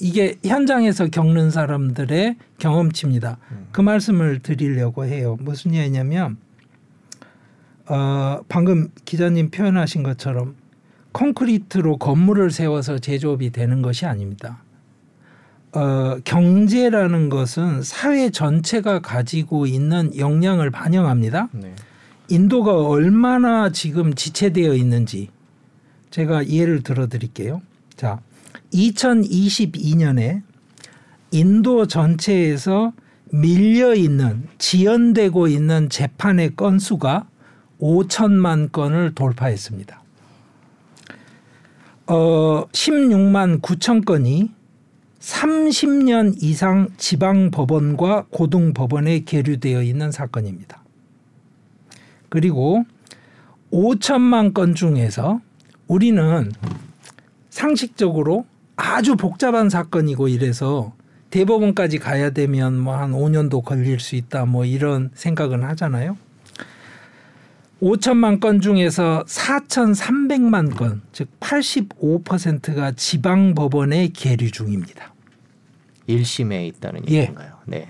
이게 현장에서 겪는 사람들의 경험치입니다. 그 말씀을 드리려고 해요. 무슨 얘기냐면 어, 방금 기자님 표현하신 것처럼 콘크리트로 건물을 세워서 제조업이 되는 것이 아닙니다. 어, 경제라는 것은 사회 전체가 가지고 있는 역량을 반영합니다. 네. 인도가 얼마나 지금 지체되어 있는지 제가 예를 들어 드릴게요. 자, 2022년에 인도 전체에서 밀려 있는 지연되고 있는 재판의 건수가 5천만 건을 돌파했습니다. 어, 16만 9천 건이 30년 이상 지방 법원과 고등 법원에 계류되어 있는 사건입니다. 그리고 5천만 건 중에서 우리는 상식적으로 아주 복잡한 사건이고 이래서 대법원까지 가야 되면 뭐 한 5년도 걸릴 수 있다 뭐 이런 생각은 하잖아요. 5천만 건 중에서 4,300만 건, 즉 85%가 지방 법원에 계류 중입니다. 1심에 있다는 예. 얘기인가요? 네.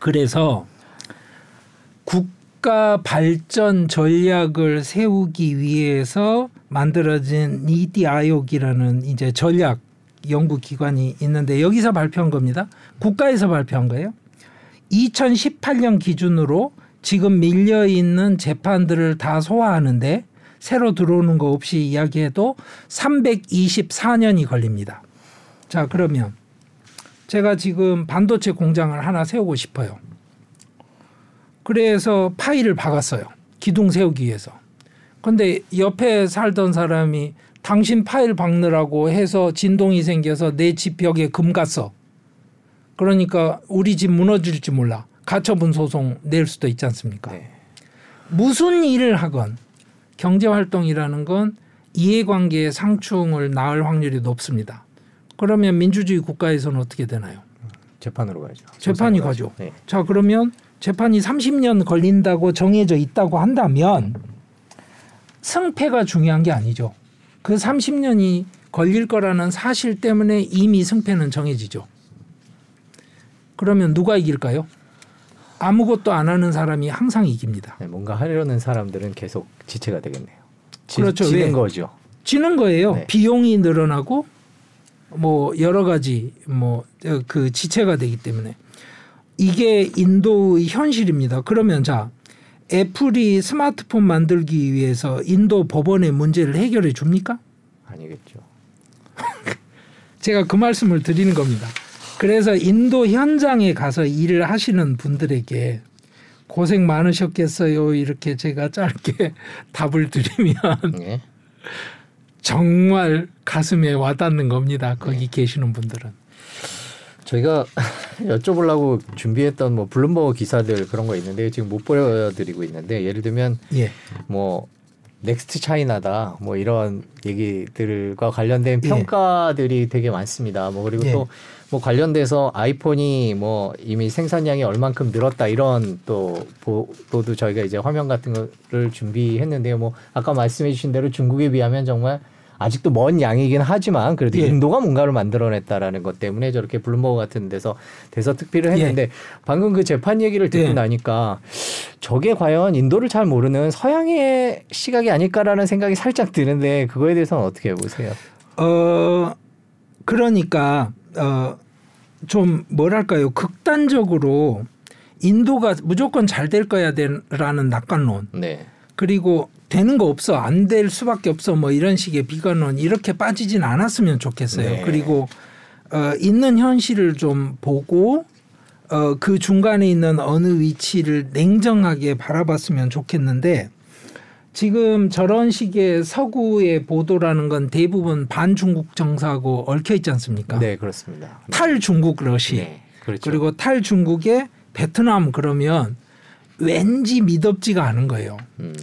그래서 국가 발전 전략을 세우기 위해서 만들어진 니티 아욕이라는 이제 전략 연구 기관이 있는데 여기서 발표한 겁니다. 국가에서 발표한 거예요. 2018년 기준으로 지금 밀려 있는 재판들을 다 소화하는데 새로 들어오는 거 없이 이야기해도 324년이 걸립니다. 자, 그러면 제가 지금 반도체 공장을 하나 세우고 싶어요. 그래서 파일을 박았어요. 기둥 세우기 위해서. 근데 옆에 살던 사람이 당신 파일 박느라고 해서 진동이 생겨서 내 집 벽에 금 갔어. 그러니까 우리 집 무너질지 몰라. 가처분 소송 낼 수도 있지 않습니까? 네. 무슨 일을 하건 경제 활동이라는 건 이해관계의 상충을 낳을 확률이 높습니다. 그러면 민주주의 국가에서는 어떻게 되나요? 재판으로 가죠. 재판이 가죠. 네. 자 그러면 재판이 30년 걸린다고 정해져 있다고 한다면 승패가 중요한 게 아니죠. 그 30년이 걸릴 거라는 사실 때문에 이미 승패는 정해지죠. 그러면 누가 이길까요? 아무것도 안 하는 사람이 항상 이깁니다. 네, 뭔가 하려는 사람들은 계속 지체가 되겠네요. 지, 그렇죠. 지는 왜? 거죠. 지는 거예요. 네. 비용이 늘어나고 뭐 여러 가지 뭐 그 지체가 되기 때문에 이게 인도의 현실입니다. 그러면 자 애플이 스마트폰 만들기 위해서 인도 법원의 문제를 해결해 줍니까? 아니겠죠. 제가 그 말씀을 드리는 겁니다. 그래서 인도 현장에 가서 일을 하시는 분들에게 고생 많으셨겠어요. 이렇게 제가 짧게 답을 드리면 네. 정말 가슴에 와닿는 겁니다. 거기 계시는 분들은. 저희가 여쭤보려고 준비했던 뭐 블룸버그 기사들 그런 거 있는데 지금 못 보여드리고 있는데 예를 들면 예. 뭐 next China다 뭐 이런 얘기들과 관련된 예. 평가들이 되게 많습니다. 뭐 그리고 예. 또 뭐 관련돼서 아이폰이 뭐 이미 생산량이 얼만큼 늘었다 이런 또 보도도 저희가 이제 화면 같은 거를 준비했는데요. 뭐 아까 말씀해 주신 대로 중국에 비하면 정말 아직도 먼 양이긴 하지만 그래도 예. 인도가 뭔가를 만들어냈다라는 것 때문에 저렇게 블룸버그 같은 데서 대서 특필을 했는데 방금 그 재판 얘기를 듣고 예. 나니까 저게 과연 인도를 잘 모르는 서양의 시각이 아닐까라는 생각이 살짝 드는데 그거에 대해서는 어떻게 보세요? 어 그러니까 어좀 뭐랄까요 극단적으로 인도가 무조건 잘 될 거야 되라는 낙관론 네. 그리고 되는 거 없어 안 될 수밖에 없어 뭐 이런 식의 비관론 이렇게 빠지진 않았으면 좋겠어요. 네. 그리고 어, 있는 현실을 좀 보고 어, 그 중간에 있는 어느 위치를 냉정하게 바라봤으면 좋겠는데 지금 저런 식의 서구의 보도라는 건 대부분 반중국 정서하고 얽혀 있지 않습니까? 네, 그렇습니다. 탈중국 러시 네, 그렇죠. 그리고 탈중국의 베트남 그러면 왠지 미덥지가 않은 거예요. 음,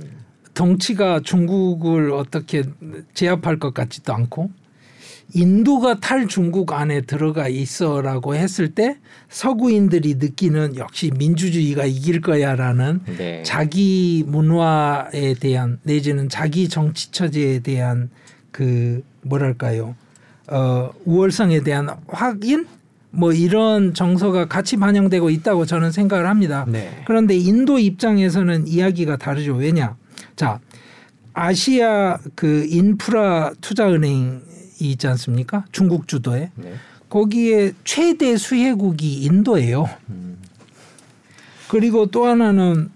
덩치가 중국을 어떻게 제압할 것 같지도 않고 인도가 탈중국 안에 들어가 있어라고 했을 때 서구인들이 느끼는 역시 민주주의가 이길 거야라는 네. 자기 문화에 대한 내지는 자기 정치 처지에 대한 그 뭐랄까요 어 우월성에 대한 확인 뭐 이런 정서가 같이 반영되고 있다고 저는 생각을 합니다. 네. 그런데 인도 입장에서는 이야기가 다르죠. 왜냐? 자, 아시아 그 인프라 투자 은행이 있지 않습니까? 중국 주도에 네. 거기에 최대 수혜국이 인도예요. 음, 그리고 또 하나는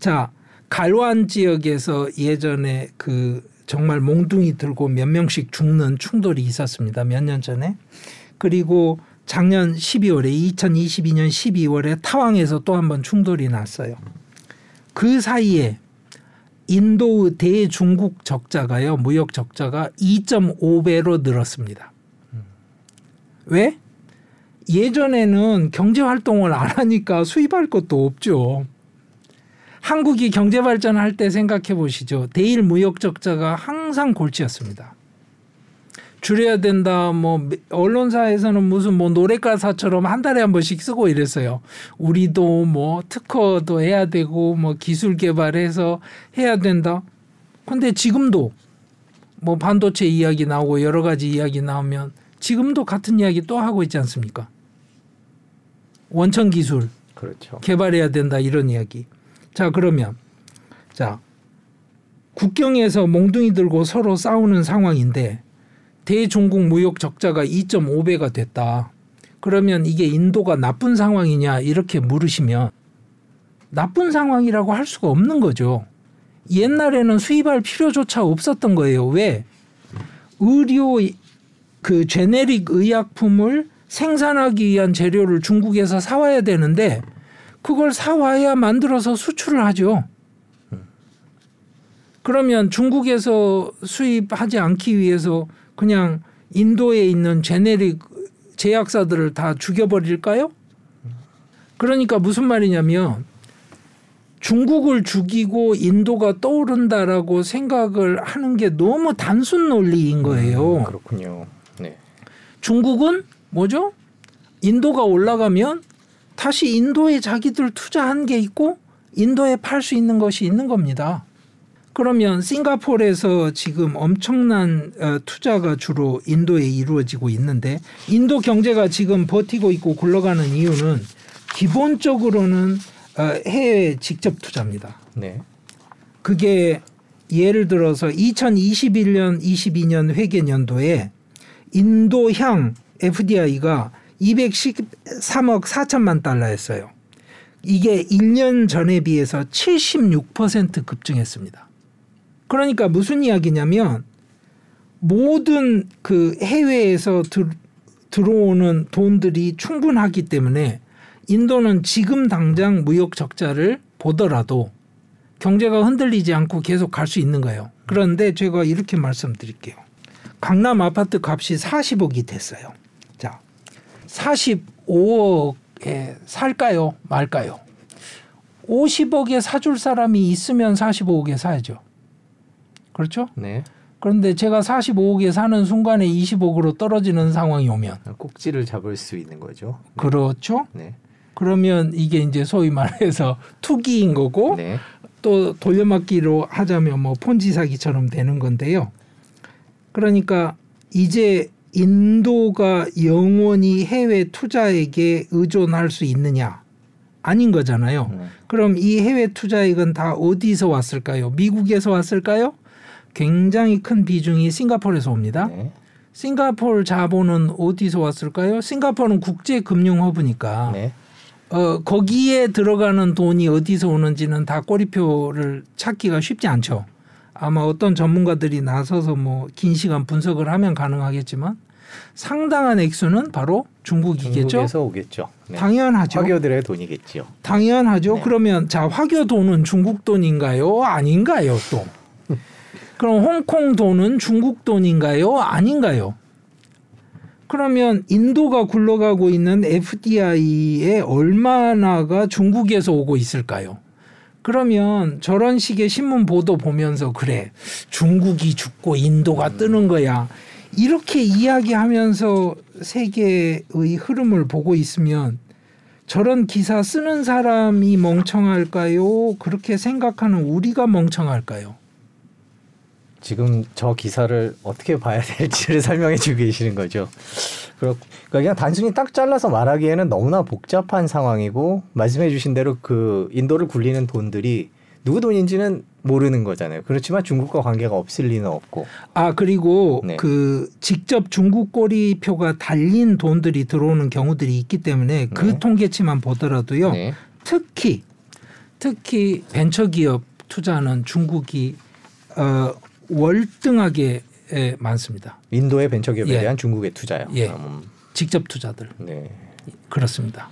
자 갈완 지역에서 예전에 그 정말 몽둥이 들고 몇 명씩 죽는 충돌이 있었습니다. 몇 년 전에 그리고 작년 12월에 2022년 12월에 타왕에서 또 한 번 충돌이 났어요. 그 사이에 인도의 대중국 적자가요 무역 적자가 2.5배로 늘었습니다. 왜? 예전에는 경제 활동을 안 하니까 수입할 것도 없죠. 한국이 경제 발전할 때 생각해 보시죠. 대일 무역 적자가 항상 골치였습니다. 줄여야 된다. 뭐 언론사에서는 무슨 뭐 노래 가사처럼 한 달에 한 번씩 쓰고 이랬어요. 우리도 뭐 특허도 해야 되고 뭐 기술 개발해서 해야 된다. 근데 지금도 뭐 반도체 이야기 나오고 여러 가지 이야기 나오면 지금도 같은 이야기 또 하고 있지 않습니까? 원천 기술 그렇죠. 개발해야 된다 이런 이야기. 자 그러면 자 국경에서 몽둥이 들고 서로 싸우는 상황인데 대중국 무역 적자가 2.5배가 됐다. 그러면 이게 인도가 나쁜 상황이냐 이렇게 물으시면 나쁜 상황이라고 할 수가 없는 거죠. 옛날에는 수입할 필요조차 없었던 거예요. 왜? 의료 그 제네릭 의약품을 생산하기 위한 재료를 중국에서 사와야 되는데 그걸 사와야 만들어서 수출을 하죠. 그러면 중국에서 수입하지 않기 위해서 그냥 인도에 있는 제네릭 제약사들을 다 죽여버릴까요? 그러니까 무슨 말이냐면 중국을 죽이고 인도가 떠오른다라고 생각을 하는 게 너무 단순 논리인 거예요. 음, 그렇군요. 네. 중국은 뭐죠? 인도가 올라가면 다시 인도에 자기들 투자한 게 있고 인도에 팔 수 있는 것이 있는 겁니다. 그러면 싱가포르에서 지금 엄청난 어, 투자가 주로 인도에 이루어지고 있는데 인도 경제가 지금 버티고 있고 굴러가는 이유는 기본적으로는 어, 해외 직접 투자입니다. 네. 그게 예를 들어서 2021년 22년 회계연도에 인도향 FDI가 213억 4천만 달러였어요. 이게 1년 전에 비해서 76% 급증했습니다. 그러니까 무슨 이야기냐면 모든 그 해외에서 들, 들어오는 돈들이 충분하기 때문에 인도는 지금 당장 무역 적자를 보더라도 경제가 흔들리지 않고 계속 갈 수 있는 거예요. 그런데 제가 이렇게 말씀드릴게요. 강남 아파트 값이 40억이 됐어요. 자, 45억에 살까요? 말까요? 50억에 사줄 사람이 있으면 45억에 사야죠. 그렇죠? 네. 그런데 제가 45억에 사는 순간에 20억으로 떨어지는 상황이 오면 꼭지를 잡을 수 있는 거죠. 그렇죠? 네. 그러면 이게 이제 소위 말해서 투기인 거고 네. 또 돌려막기로 하자면 뭐 폰지 사기처럼 되는 건데요. 그러니까 이제 인도가 영원히 해외 투자액에 의존할 수 있느냐? 아닌 거잖아요. 음. 그럼 이 해외 투자액은 다 어디서 왔을까요? 미국에서 왔을까요? 굉장히 큰 비중이 싱가포르에서 옵니다. 네. 싱가포르 자본은 어디서 왔을까요? 싱가포르는 국제 금융 허브니까 네. 어, 거기에 들어가는 돈이 어디서 오는지는 다 꼬리표를 찾기가 쉽지 않죠. 아마 어떤 전문가들이 나서서 뭐 긴 시간 분석을 하면 가능하겠지만 상당한 액수는 바로 중국이겠죠. 중국에서 오겠죠. 네. 당연하죠. 화교들의 돈이겠지요. 당연하죠. 네. 그러면 자 화교 돈은 중국 돈인가요? 아닌가요? 또 그럼 홍콩 돈은 중국 돈인가요? 아닌가요? 그러면 인도가 굴러가고 있는 FDI의 얼마나가 중국에서 오고 있을까요? 그러면 저런 식의 신문 보도 보면서 그래 중국이 죽고 인도가 뜨는 거야 이렇게 이야기하면서 세계의 흐름을 보고 있으면 저런 기사 쓰는 사람이 멍청할까요? 그렇게 생각하는 우리가 멍청할까요? 지금 저 기사를 어떻게 봐야 될지를 설명해 주고 계시는 거죠. 그렇- 그러니까 그냥 단순히 딱 잘라서 말하기에는 너무나 복잡한 상황이고 말씀해 주신 대로 그 인도를 굴리는 돈들이 누구 돈인지는 모르는 거잖아요. 그렇지만 중국과 관계가 없을 리는 없고. 아 그리고 네. 그 직접 중국 꼬리표가 달린 돈들이 들어오는 경우들이 있기 때문에 그 네. 통계치만 보더라도요. 네. 특히 특히 벤처기업 투자는 중국이 어, 월등하게 에, 많습니다. 인도의 벤처기업에 예. 대한 중국의 투자요. 예. 음, 직접 투자들 네. 그렇습니다.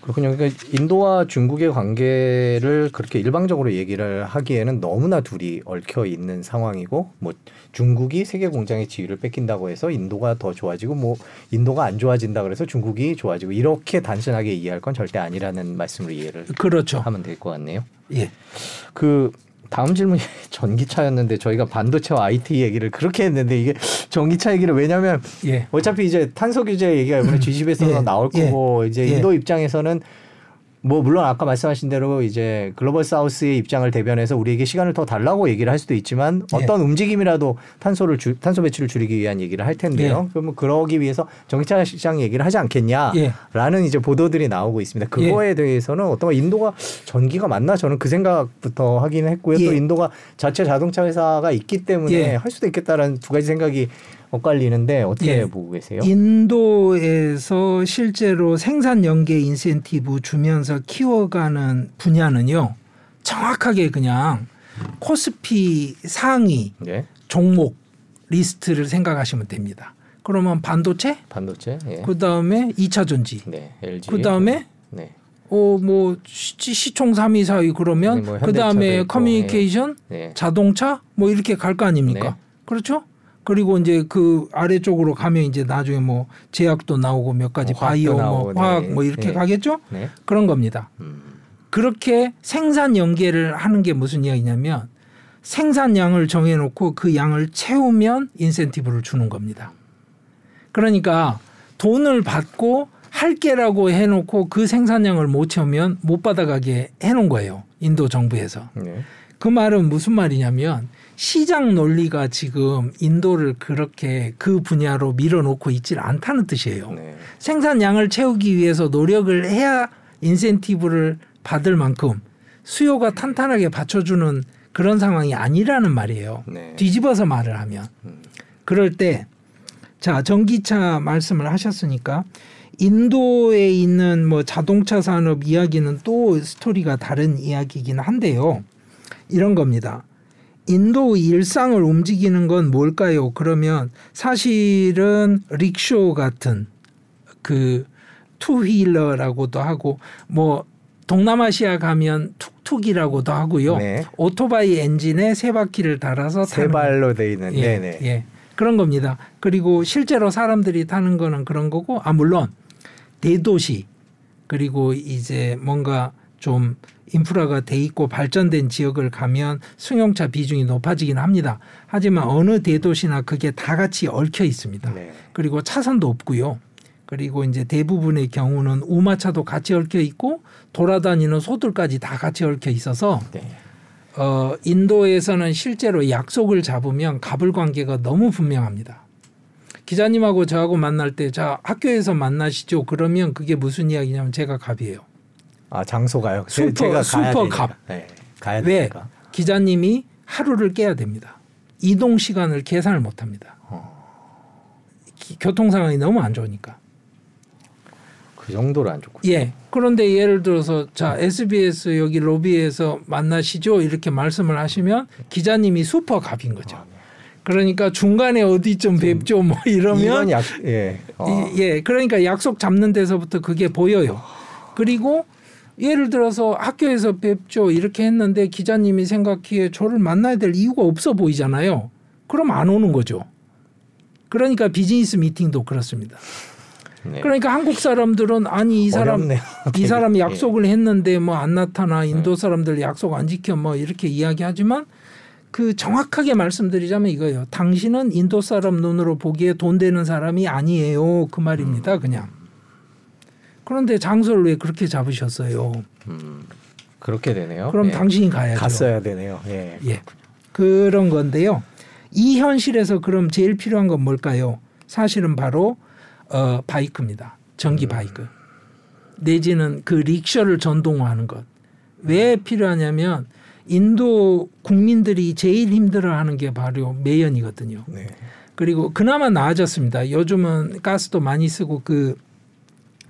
그렇군요. 그러니까 인도와 중국의 관계를 그렇게 일방적으로 얘기를 하기에는 너무나 둘이 얽혀 있는 상황이고, 뭐 중국이 세계 공장의 지위를 뺏긴다고 해서 인도가 더 좋아지고, 뭐 인도가 안 좋아진다 그래서 중국이 좋아지고 이렇게 단순하게 이해할 건 절대 아니라는 말씀으로 이해를 그렇죠. 하면 될 것 같네요. 예. 그 다음 질문이 전기차였는데 저희가 반도체와 IT 얘기를 그렇게 했는데 이게 전기차 얘기를 왜냐하면 예. 어차피 이제 탄소 규제 얘기가 이번에 G10에서 예, 나올 예, 거고 이제 예. 인도 입장에서는 뭐 물론 아까 말씀하신 대로 이제 글로벌 사우스의 입장을 대변해서 우리에게 시간을 더 달라고 얘기를 할 수도 있지만 예. 어떤 움직임이라도 탄소를 줄 탄소 배출을 줄이기 위한 얘기를 할 텐데요. 예. 그러면 그러기 위해서 전기차 시장 얘기를 하지 예. 않겠냐라는 이제 보도들이 나오고 있습니다. 그거에 대해서는 어떤 인도가 전기가 맞나 저는 그 생각부터 하긴 했고요. 또 예. 인도가 자체 자동차 회사가 있기 때문에 예. 할 수도 있겠다라는 두 가지 생각이 엇갈리는데 어떻게 예. 보고 계세요? 인도에서 실제로 생산 연계 인센티브 주면서 키워가는 분야는요. 정확하게 그냥 코스피 상위 네. 종목 리스트를 생각하시면 됩니다. 그러면 반도체, 반도체, 예. 그다음에 2차 전지, 네, LG. 그다음에 네, 어 뭐 시총 3위 4위 그러면 네, 뭐 그다음에 있고, 커뮤니케이션, 네, 자동차 뭐 이렇게 갈 거 아닙니까? 네. 그렇죠? 그리고 이제 그 아래쪽으로 가면 이제 나중에 뭐 제약도 나오고 몇 가지 뭐 바이오 뭐 나오고, 화학 네. 뭐 이렇게 네. 가겠죠? 네. 그런 겁니다. 음, 그렇게 생산 연계를 하는 게 무슨 이야기냐면 생산량을 정해놓고 그 양을 채우면 인센티브를 주는 겁니다. 그러니까 돈을 받고 할게라고 해놓고 그 생산량을 못 채우면 못 받아가게 해놓은 거예요. 인도 정부에서. 네. 그 말은 무슨 말이냐면 시장 논리가 지금 인도를 그렇게 그 분야로 밀어놓고 있질 않다는 뜻이에요. 네. 생산량을 채우기 위해서 노력을 해야 인센티브를 받을 만큼 수요가 탄탄하게 받쳐주는 그런 상황이 아니라는 말이에요. 네. 뒤집어서 말을 하면. 음. 그럴 때, 자, 전기차 말씀을 하셨으니까 인도에 있는 뭐 자동차 산업 이야기는 또 스토리가 다른 이야기이긴 한데요. 이런 겁니다. 인도 일상을 움직이는 건 뭘까요? 그러면 사실은 릭쇼 같은 그 투휠러라고도 하고 뭐 동남아시아 가면 툭툭이라고도 하고요. 네. 오토바이 엔진에 세 바퀴를 달아서 세 발로 돼 있는. 예, 네, 네. 예. 그런 겁니다. 그리고 실제로 사람들이 타는 거는 그런 거고, 아 물론 대도시 그리고 이제 뭔가 좀 인프라가 돼 있고 발전된 지역을 가면 승용차 비중이 높아지긴 합니다. 하지만 어느 대도시나 그게 다 같이 얽혀 있습니다. 네. 그리고 차선도 없고요. 그리고 이제 대부분의 경우는 우마차도 같이 얽혀 있고 돌아다니는 소들까지 다 같이 얽혀 있어서 네. 어, 인도에서는 실제로 약속을 잡으면 갑을 관계가 너무 분명합니다. 기자님하고 저하고 만날 때, 자, 학교에서 만나시죠. 그러면 그게 무슨 이야기냐면 제가 갑이에요. 아 장소가요. 제- 슈퍼- 제가 가야 슈퍼 되니까. 갑. 네. 가야 왜? 되니까. 기자님이 하루를 깨야 됩니다. 이동 시간을 계산을 못 합니다. 기- 교통 상황이 너무 안 좋으니까. 그 정도로 안 좋고. 예. 그런데 예를 들어서 자 SBS 여기 로비에서 만나시죠 이렇게 말씀을 하시면 기자님이 슈퍼 갑인 거죠. 아, 네. 그러니까 중간에 어디좀 뵙죠 뭐 이러면 약, 예. 어. 예, 그러니까 약속 잡는 데서부터 그게 보여요. 그리고 예를 들어서 학교에서 뵙죠 이렇게 했는데 기자님이 생각기에 저를 만나야 될 이유가 없어 보이잖아요. 그럼 안 오는 거죠. 그러니까 비즈니스 미팅도 그렇습니다. 네. 그러니까 한국 사람들은 아니 이 사람 어렵네요. 이 사람 예. 약속을 했는데 뭐 안 나타나 인도 사람들 약속 안 지켜 뭐 이렇게 이야기하지만 그 정확하게 말씀드리자면 이거예요. 당신은 인도 사람 눈으로 보기에 돈 되는 사람이 아니에요. 그 말입니다. 음. 그냥. 그런데 장소를 왜 그렇게 잡으셨어요? 음. 그렇게 되네요. 그럼 예. 당신이 가야죠. 갔어야 되네요. 예. 예. 그런 건데요. 이 현실에서 그럼 제일 필요한 건 뭘까요? 사실은 바로 어, 바이크입니다. 전기 음. 바이크. 내지는 그 릭셔를 전동화하는 것. 왜 필요하냐면 인도 국민들이 제일 힘들어하는 게 바로 매연이거든요. 네. 그리고 그나마 나아졌습니다. 요즘은 가스도 많이 쓰고 그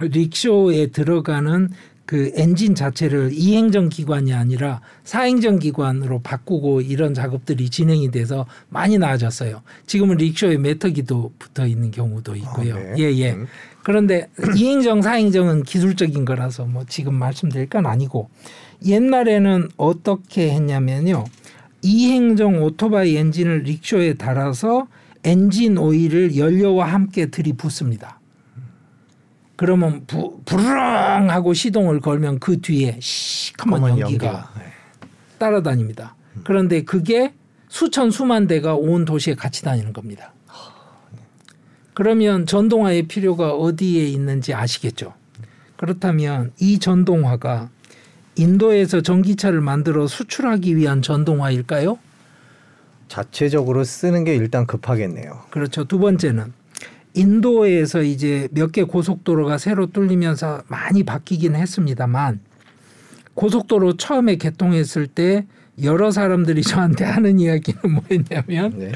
릭쇼에 들어가는 그 엔진 자체를 이행정 기관이 아니라 사행정 기관으로 바꾸고 이런 작업들이 진행이 돼서 많이 나아졌어요. 지금은 릭쇼에 메터기도 붙어 있는 경우도 있고요. 아, 네. 예, 예. 음. 그런데 이행정, 사행정은 기술적인 거라서 뭐 지금 말씀드릴 건 아니고 옛날에는 어떻게 했냐면요. 이행정 오토바이 엔진을 릭쇼에 달아서 엔진 오일을 연료와 함께 들이붓습니다. 그러면 부, 부르릉 하고 시동을 걸면 그 뒤에 시커먼 연기가. 네. 따라다닙니다. 그런데 그게 수천 수만 대가 온 도시에 같이 다니는 겁니다. 그러면 전동화의 필요가 어디에 있는지 아시겠죠? 그렇다면 이 전동화가 인도에서 전기차를 만들어 수출하기 위한 전동화일까요? 자체적으로 쓰는 게 일단 급하겠네요. 그렇죠. 두 번째는 인도에서 이제 몇 개 고속도로가 새로 뚫리면서 많이 바뀌긴 했습니다만 고속도로 처음에 개통했을 때 여러 사람들이 저한테 하는 이야기는 뭐였냐면 네.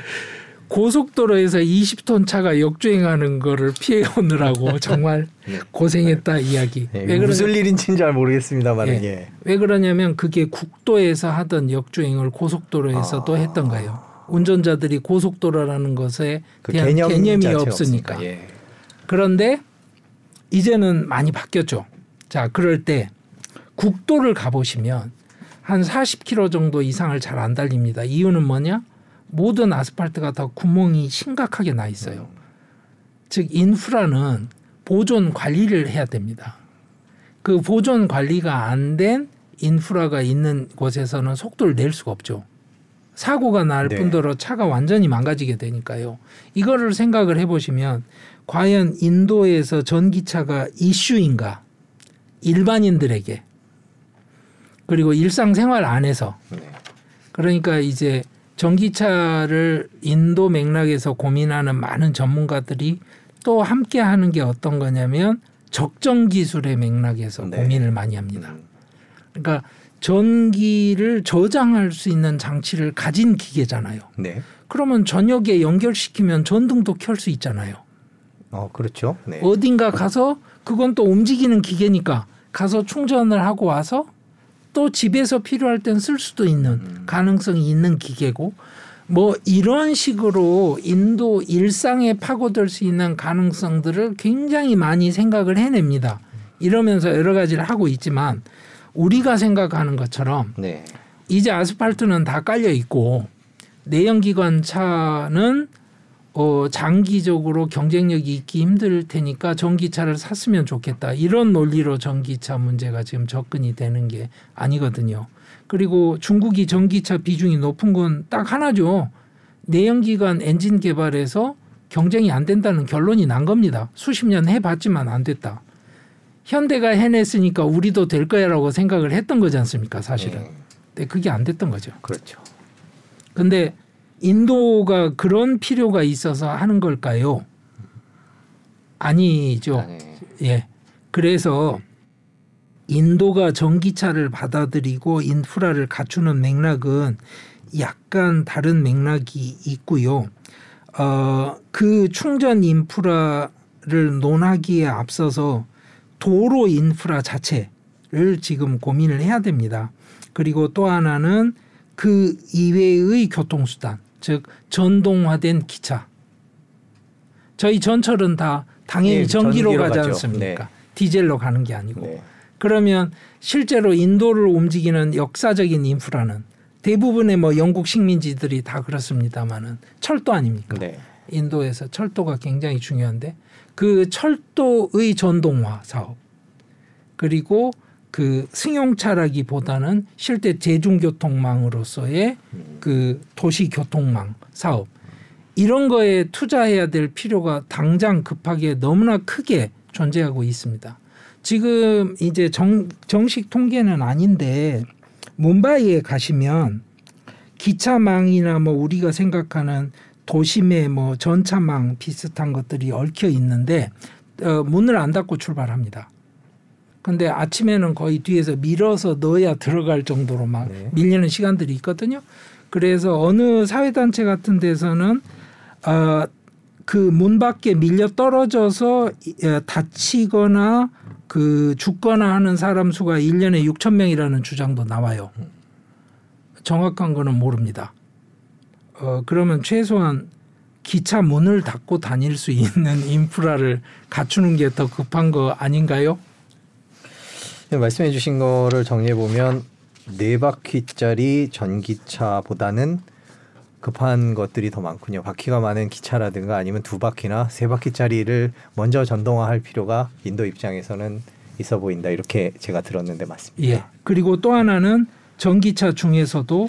고속도로에서 20톤 차가 역주행하는 거를 피해 오느라고 정말 네. 고생했다 이야기. 네, 왜 무슨 일인지는 잘 모르겠습니다만 예. 예. 왜 그러냐면 그게 국도에서 하던 역주행을 고속도로에서도 아. 했던 거예요. 운전자들이 고속도로라는 것에 그 대한 개념 개념 이 없으니까. 예. 그런데 이제는 많이 바뀌었죠. 자, 그럴 때 국도를 가보시면 한 40km 정도 이상을 잘 안 달립니다. 이유는 뭐냐? 모든 아스팔트가 다 구멍이 심각하게 나 있어요. 즉 인프라는 보존 관리를 해야 됩니다. 그 보존 관리가 안 된 인프라가 있는 곳에서는 속도를 낼 수가 없죠. 사고가 날 네. 뿐더러 차가 완전히 망가지게 되니까요. 이거를 생각을 해보시면 과연 인도에서 전기차가 이슈인가? 일반인들에게 그리고 일상생활 안에서 네. 그러니까 이제 전기차를 인도 맥락에서 고민하는 많은 전문가들이 또 함께 하는 게 어떤 거냐면 적정 기술의 맥락에서 네. 고민을 많이 합니다. 음. 그러니까 전기를 저장할 수 있는 장치를 가진 기계잖아요. 네. 그러면 저녁에 연결시키면 전등도 켤 수 있잖아요. 어, 그렇죠. 네. 어딘가 가서 그건 또 움직이는 기계니까 가서 충전을 하고 와서 또 집에서 필요할 땐 쓸 수도 있는 음. 가능성이 있는 기계고 뭐 이런 식으로 인도 일상에 파고들 수 있는 가능성들을 굉장히 많이 생각을 해냅니다. 이러면서 여러 가지를 하고 있지만 우리가 생각하는 것처럼 네. 이제 아스팔트는 다 깔려 있고 내연기관 차는 어, 장기적으로 경쟁력이 있기 힘들 테니까 전기차를 샀으면 좋겠다. 이런 논리로 전기차 문제가 지금 접근이 되는 게 아니거든요. 그리고 중국이 전기차 비중이 높은 건 딱 하나죠. 내연기관 엔진 개발에서 경쟁이 안 된다는 결론이 난 겁니다. 수십 년 해봤지만 안 됐다. 현대가 해냈으니까 우리도 될 거야라고 생각을 했던 거지 않습니까? 사실은. 네. 근데 그게 안 됐던 거죠. 그렇죠. 근데 인도가 그런 필요가 있어서 하는 걸까요? 아니죠. 아, 네. 예. 그래서 인도가 전기차를 받아들이고 인프라를 갖추는 맥락은 약간 다른 맥락이 있고요. 어, 그 충전 인프라를 논하기에 앞서서 도로 인프라 자체를 지금 고민을 해야 됩니다. 그리고 또 하나는 그 이외의 교통수단, 즉 전동화된 기차. 저희 전철은 다 당연히 예, 전기로 전기로 가지 가죠. 않습니까? 네. 디젤로 가는 게 아니고. 네. 그러면 실제로 인도를 움직이는 역사적인 인프라는 대부분의 뭐 영국 식민지들이 다 그렇습니다만은 철도 아닙니까? 네. 인도에서 철도가 굉장히 중요한데 그 철도의 전동화 사업 그리고 그 승용차라기보다는 실제 대중교통망으로서의 그 도시 교통망 사업 이런 거에 투자해야 될 필요가 당장 급하게 너무나 크게 존재하고 있습니다. 지금 이제 정, 정식 통계는 아닌데 뭄바이에 가시면 기차망이나 뭐 우리가 생각하는 도심의 뭐 전차망 비슷한 것들이 얽혀 있는데 어, 문을 안 닫고 출발합니다. 근데 아침에는 거의 뒤에서 밀어서 넣어야 들어갈 정도로 막 네. 밀리는 시간들이 있거든요. 그래서 어느 사회단체 같은 데서는 어, 그문 밖에 밀려 떨어져서 이- 어, 다치거나 그 죽거나 하는 사람 수가 1년에 6천 명이라는 주장도 나와요. 정확한 거는 모릅니다. 어, 그러면 최소한 기차 문을 닫고 다닐 수 있는 인프라를 갖추는 게 더 급한 거 아닌가요? 네, 말씀해 주신 거를 정리해 보면 네 바퀴짜리 전기차보다는 급한 것들이 더 많군요. 바퀴가 많은 기차라든가 아니면 두 바퀴나 세 바퀴짜리를 먼저 전동화할 필요가 인도 입장에서는 있어 보인다. 이렇게 제가 들었는데 맞습니다. 예. 그리고 또 하나는 전기차 중에서도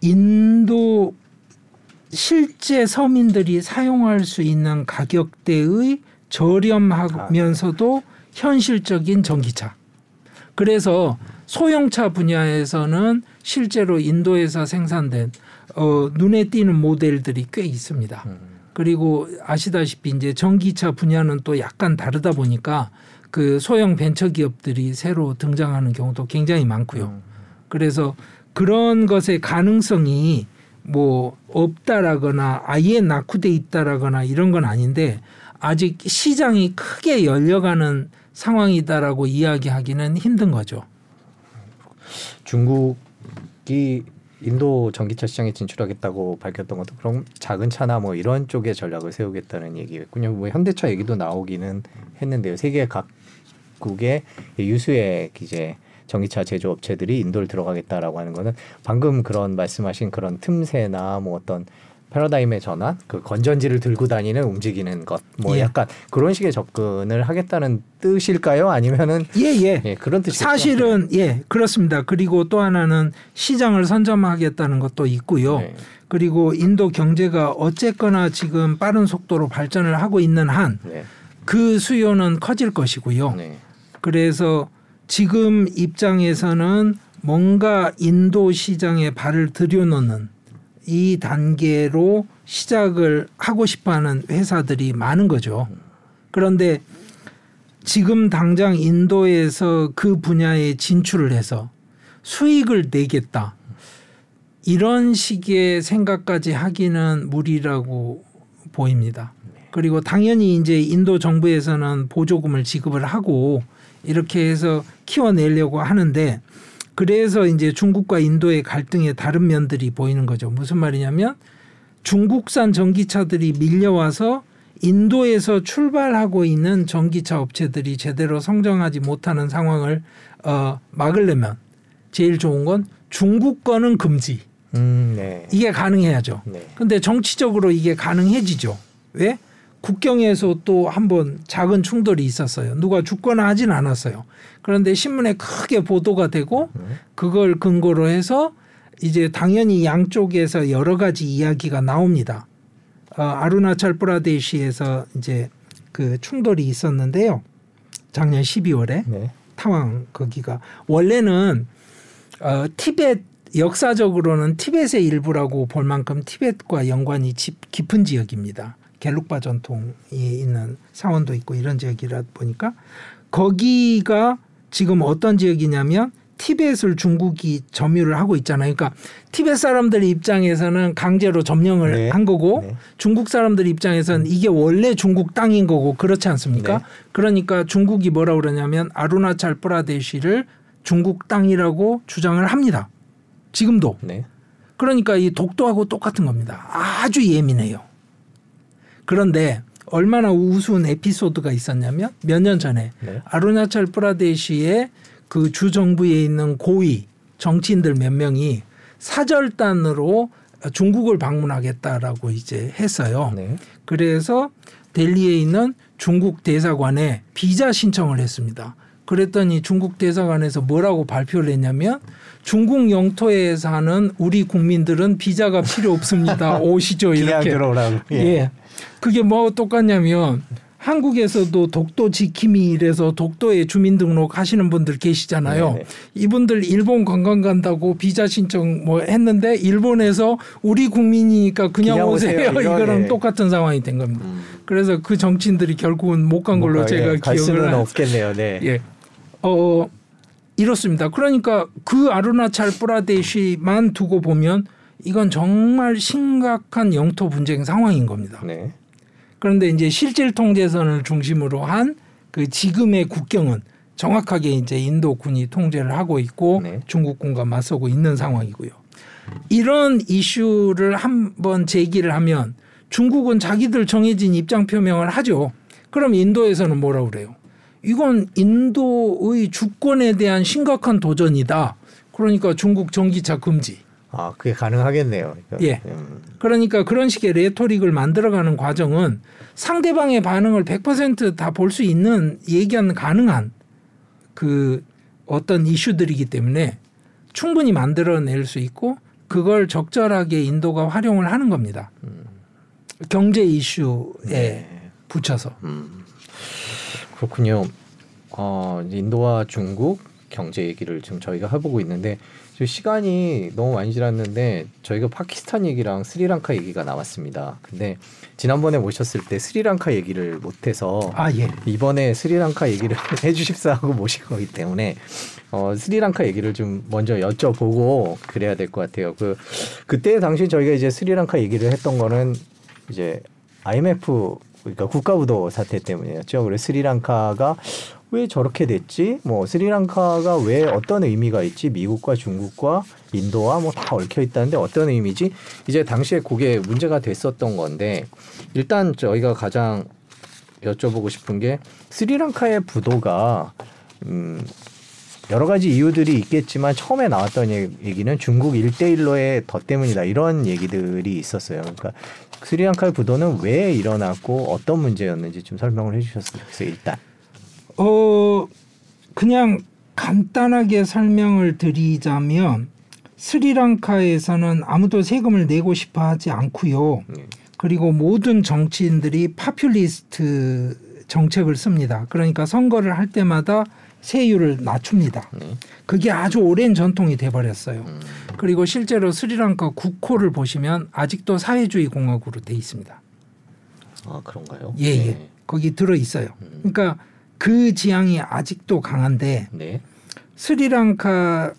인도 실제 서민들이 사용할 수 있는 가격대의 저렴하면서도 현실적인 전기차. 그래서 소형차 분야에서는 실제로 인도에서 생산된 어, 눈에 띄는 모델들이 꽤 있습니다. 음. 그리고 아시다시피 이제 전기차 분야는 또 약간 다르다 보니까 그 소형 벤처 기업들이 새로 등장하는 경우도 굉장히 많고요. 음. 그래서 그런 것의 가능성이 뭐 없다라거나 아예 낙후돼 있다라거나 이런 건 아닌데 아직 시장이 크게 열려가는 상황이다라고 이야기하기는 힘든 거죠. 중국이 인도 전기차 시장에 진출하겠다고 밝혔던 것도 그럼 작은 차나 뭐 이런 쪽의 전략을 세우겠다는 얘기였군요. 뭐 현대차 얘기도 나오기는 했는데요. 세계 각국의 유수의 이제 전기차 제조업체들이 인도를 들어가겠다라고 하는 거는 방금 그런 말씀하신 그런 틈새나 뭐 어떤 패러다임의 전환, 그 건전지를 들고 다니는 움직이는 것, 뭐 예. 약간 그런 식의 접근을 하겠다는 뜻일까요? 아니면은 예, 예. 예, 그런 뜻이죠. 사실은 예 그렇습니다. 그리고 또 하나는 시장을 선점하겠다는 것도 있고요. 네. 그리고 인도 경제가 어쨌거나 지금 빠른 속도로 발전을 하고 있는 한그 네. 수요는 커질 것이고요. 네. 그래서 지금 입장에서는 뭔가 인도 시장에 발을 들여놓는 이 단계로 시작을 하고 싶어하는 회사들이 많은 거죠. 그런데 지금 당장 인도에서 그 분야에 진출을 해서 수익을 내겠다. 이런 식의 생각까지 하기는 무리라고 보입니다. 그리고 당연히 이제 인도 정부에서는 보조금을 지급을 하고 이렇게 해서 키워내려고 하는데 그래서 이제 중국과 인도의 갈등의 다른 면들이 보이는 거죠. 무슨 말이냐면 중국산 전기차들이 밀려와서 인도에서 출발하고 있는 전기차 업체들이 제대로 성장하지 못하는 상황을 어, 막으려면 제일 좋은 건 중국 거는 금지. 음, 네. 이게 가능해야죠. 네. 근데 정치적으로 이게 가능해지죠. 왜? 국경에서 또 한 번 작은 충돌이 있었어요. 누가 죽거나 하진 않았어요. 그런데 신문에 크게 보도가 되고 음. 그걸 근거로 해서 이제 당연히 양쪽에서 여러 가지 이야기가 나옵니다. 어, 아루나철 프라데시에서 이제 그 충돌이 있었는데요. 작년 12월에 네. 타왕 거기가 원래는 어, 티벳 역사적으로는 티벳의 일부라고 볼 만큼 티벳과 연관이 집- 깊은 지역입니다. 갤룩바 전통이 있는 사원도 있고 이런 지역이라 보니까 거기가 지금 어떤 지역이냐면 티벳을 중국이 점유를 하고 있잖아요. 그러니까 티벳 사람들 입장에서는 강제로 점령을 네. 한 거고 네. 중국 사람들 입장에서는 이게 원래 중국 땅인 거고 그렇지 않습니까? 네. 그러니까 중국이 뭐라 그러냐면 아루나찰 프라데시를 중국 땅이라고 주장을 합니다. 지금도. 네. 그러니까 이 독도하고 똑같은 겁니다. 아주 예민해요. 그런데 얼마나 우스운 에피소드가 있었냐면 몇 년 전에 네. 아루나철 프라데시의 그 주 정부에 있는 고위 정치인들 몇 명이 사절단으로 중국을 방문하겠다라고 이제 했어요. 네. 그래서 델리에 있는 중국 대사관에 비자 신청을 했습니다. 그랬더니 중국 대사관에서 뭐라고 발표를 했냐면 중국 영토에 사는 우리 국민들은 비자가 필요 없습니다. 오시죠 이렇게. 들어오라고. 예. 그게 뭐 똑같냐면 한국에서도 독도 지킴이 이래서 독도에 주민등록 하시는 분들 계시잖아요. 네네. 이분들 일본 관광 간다고 비자 신청 뭐 했는데 일본에서 우리 국민이니까 그냥, 그냥 오세요. 오세요. 이거, 이거랑 예. 똑같은 상황이 된 겁니다. 음. 그래서 그 정치인들이 결국은 못 간 걸로 제가 예, 갈 기억을 수는 하- 없겠네요. 네. 예. 어 이렇습니다. 그러니까 그 아루나찰 프라데시만 두고 보면 이건 정말 심각한 영토 분쟁 상황인 겁니다. 네. 그런데 이제 실질 통제선을 중심으로 한 그 지금의 국경은 정확하게 이제 인도군이 통제를 하고 있고 네. 중국군과 맞서고 있는 상황이고요. 이런 이슈를 한번 제기를 하면 중국은 자기들 정해진 입장 표명을 하죠. 그럼 인도에서는 뭐라 그래요? 이건 인도의 주권에 대한 심각한 도전이다. 그러니까 중국 전기차 금지. 아, 그게 가능하겠네요. 예. 음. 그러니까 그런 식의 레토릭을 만들어가는 과정은 상대방의 반응을 100%다 볼 수 있는 얘기하는 가능한 그 어떤 이슈들이기 때문에 충분히 만들어낼 수 있고 그걸 적절하게 인도가 활용을 하는 겁니다. 경제 이슈에 네. 붙여서. 음. 그렇군요. 어, 인도와 중국 경제 얘기를 지금 저희가 해보고 있는데 지금 시간이 너무 많이 지났는데 저희가 파키스탄 얘기랑 스리랑카 얘기가 나왔습니다. 근데 지난번에 모셨을 때 스리랑카 얘기를 못해서 아 예. 이번에 스리랑카 얘기를 해주십사 하고 모신 거기 때문에 어, 스리랑카 얘기를 좀 먼저 여쭤보고 그래야 될 것 같아요. 그 그때 당시 저희가 이제 스리랑카 얘기를 했던 거는 이제 IMF 그러니까 국가부도 사태 때문이었죠. 그래서 스리랑카가 왜 저렇게 됐지? 뭐 스리랑카가 왜 어떤 의미가 있지? 미국과 중국과 인도와 뭐 다 얽혀 있다는데 어떤 의미지? 이제 당시에 그게 문제가 됐었던 건데 일단 저희가 가장 여쭤보고 싶은 게 스리랑카의 부도가 음 여러 가지 이유들이 있겠지만 처음에 나왔던 얘- 얘기는 중국 일대일로의 덫 때문이다 이런 얘기들이 있었어요. 그러니까 스리랑카의 부도는 왜 일어났고 어떤 문제였는지 좀 설명을 해주셨으면 좋겠어요. 일단 어 그냥 간단하게 설명을 드리자면 스리랑카에서는 아무도 세금을 내고 싶어 하지 않고요. 네. 그리고 모든 정치인들이 파퓰리스트 정책을 씁니다. 그러니까 선거를 할 때마다 세율을 낮춥니다. 네. 그게 아주 오랜 전통이 돼 버렸어요. 음, 그리고 실제로 스리랑카 국호를 보시면 아직도 사회주의 공화국으로 돼 있습니다. 아 그런가요? 예, 예. 네. 거기 들어 있어요. 음. 그러니까 그 지향이 아직도 강한데 네. 스리랑카도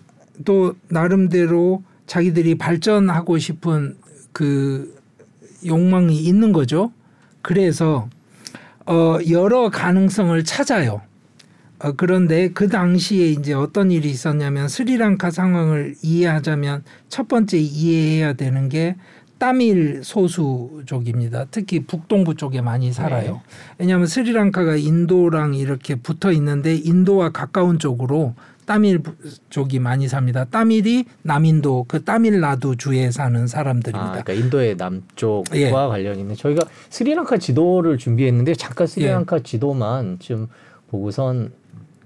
나름대로 자기들이 발전하고 싶은 그 욕망이 있는 거죠. 그래서 어 여러 가능성을 찾아요. 어 그런데 그 당시에 이제 어떤 일이 있었냐면 스리랑카 상황을 이해하자면 첫 번째 이해해야 되는 게 따밀 소수족입니다. 특히 북동부 쪽에 많이 살아요. 왜냐하면 스리랑카가 인도랑 이렇게 붙어 있는데 인도와 가까운 쪽으로 따밀 쪽이 많이 삽니다. 따밀이 남인도 그 따밀나두 주에 사는 사람들입니다. 아, 그러니까 인도의 남쪽과 예. 관련 있는 저희가 스리랑카 지도를 준비했는데 예. 잠깐 스리랑카 지도만 좀 보고선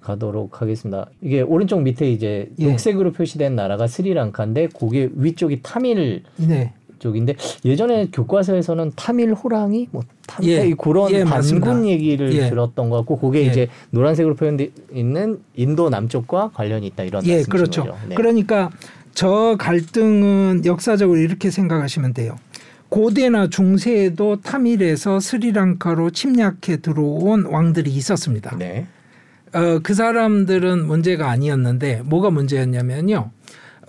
가도록 하겠습니다. 이게 오른쪽 밑에 이제 예. 녹색으로 표시된 나라가 스리랑카인데 그게 위쪽이 타밀 네. 쪽인데 예전에 교과서에서는 타밀 호랑이 뭐 타밀 예. 그런 예. 반군 얘기를 예. 들었던 것 같고 그게 예. 이제 노란색으로 표현돼 있는 인도 남쪽과 관련이 있다 이런 예, 말씀이신 그렇죠. 거죠. 네. 그러니까 저 갈등은 역사적으로 이렇게 생각하시면 돼요. 고대나 중세에도 타밀에서 스리랑카로 침략해 들어온 왕들이 있었습니다. 네. 어, 그 사람들은 문제가 아니었는데 뭐가 문제였냐면요.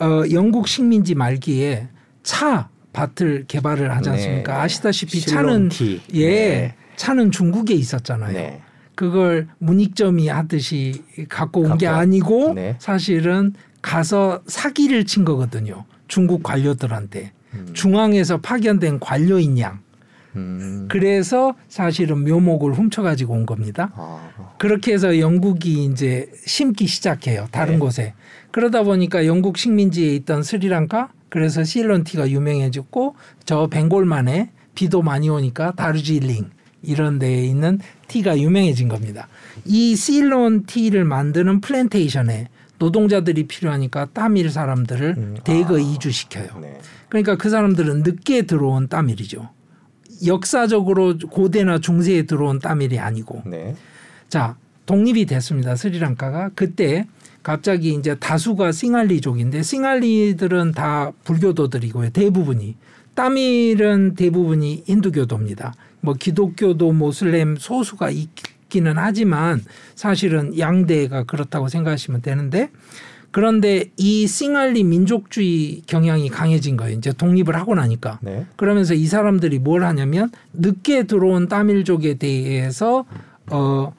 어, 영국 식민지 말기에 차 밭을 개발을 하지 네. 않습니까? 아시다시피 차는 실론티. 예, 네. 차는 중국에 있었잖아요. 네. 그걸 문익점이 하듯이 갖고 온 게 아니고 네. 사실은 가서 사기를 친 거거든요. 중국 관료들한테 음. 중앙에서 파견된 관료인 양. 음. 그래서 사실은 묘목을 훔쳐가지고 온 겁니다. 아. 그렇게 해서 영국이 이제 심기 시작해요. 다른 네. 곳에. 그러다 보니까 영국 식민지에 있던 스리랑카 그래서 실론티가 유명해졌고 저 벵골만에 비도 많이 오니까 다르질링 이런 데에 있는 티가 유명해진 겁니다. 이 실론 티를 만드는 플랜테이션에 노동자들이 필요하니까 따밀 사람들을 음, 대거 아. 이주시켜요. 네. 그러니까 그 사람들은 늦게 들어온 따밀이죠. 역사적으로 고대나 중세에 들어온 따밀이 아니고. 네. 자 독립이 됐습니다 스리랑카가. 그때 갑자기 이제 다수가 싱할리족인데 싱할리들은 다 불교도들이고요 대부분이. 따밀은 대부분이 힌두교도입니다. 뭐 기독교도 모슬렘 소수가 있기는 하지만 사실은 양대가 그렇다고 생각하시면 되는데 그런데 이 싱할리 민족주의 경향이 강해진 거예요 이제 독립을 하고 나니까 네. 그러면서 이 사람들이 뭘 하냐면 늦게 들어온 따밀족에 대해서 어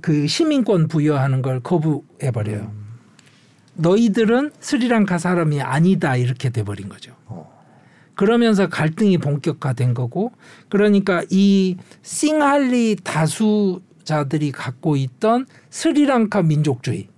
그 시민권 부여하는 걸 거부해 버려요. 너희들은 스리랑카 사람이 아니다 이렇게 돼 버린 거죠. 어. 그러면서 갈등이 본격화된 거고 그러니까 이 싱할리 다수자들이 갖고 있던 스리랑카 민족주의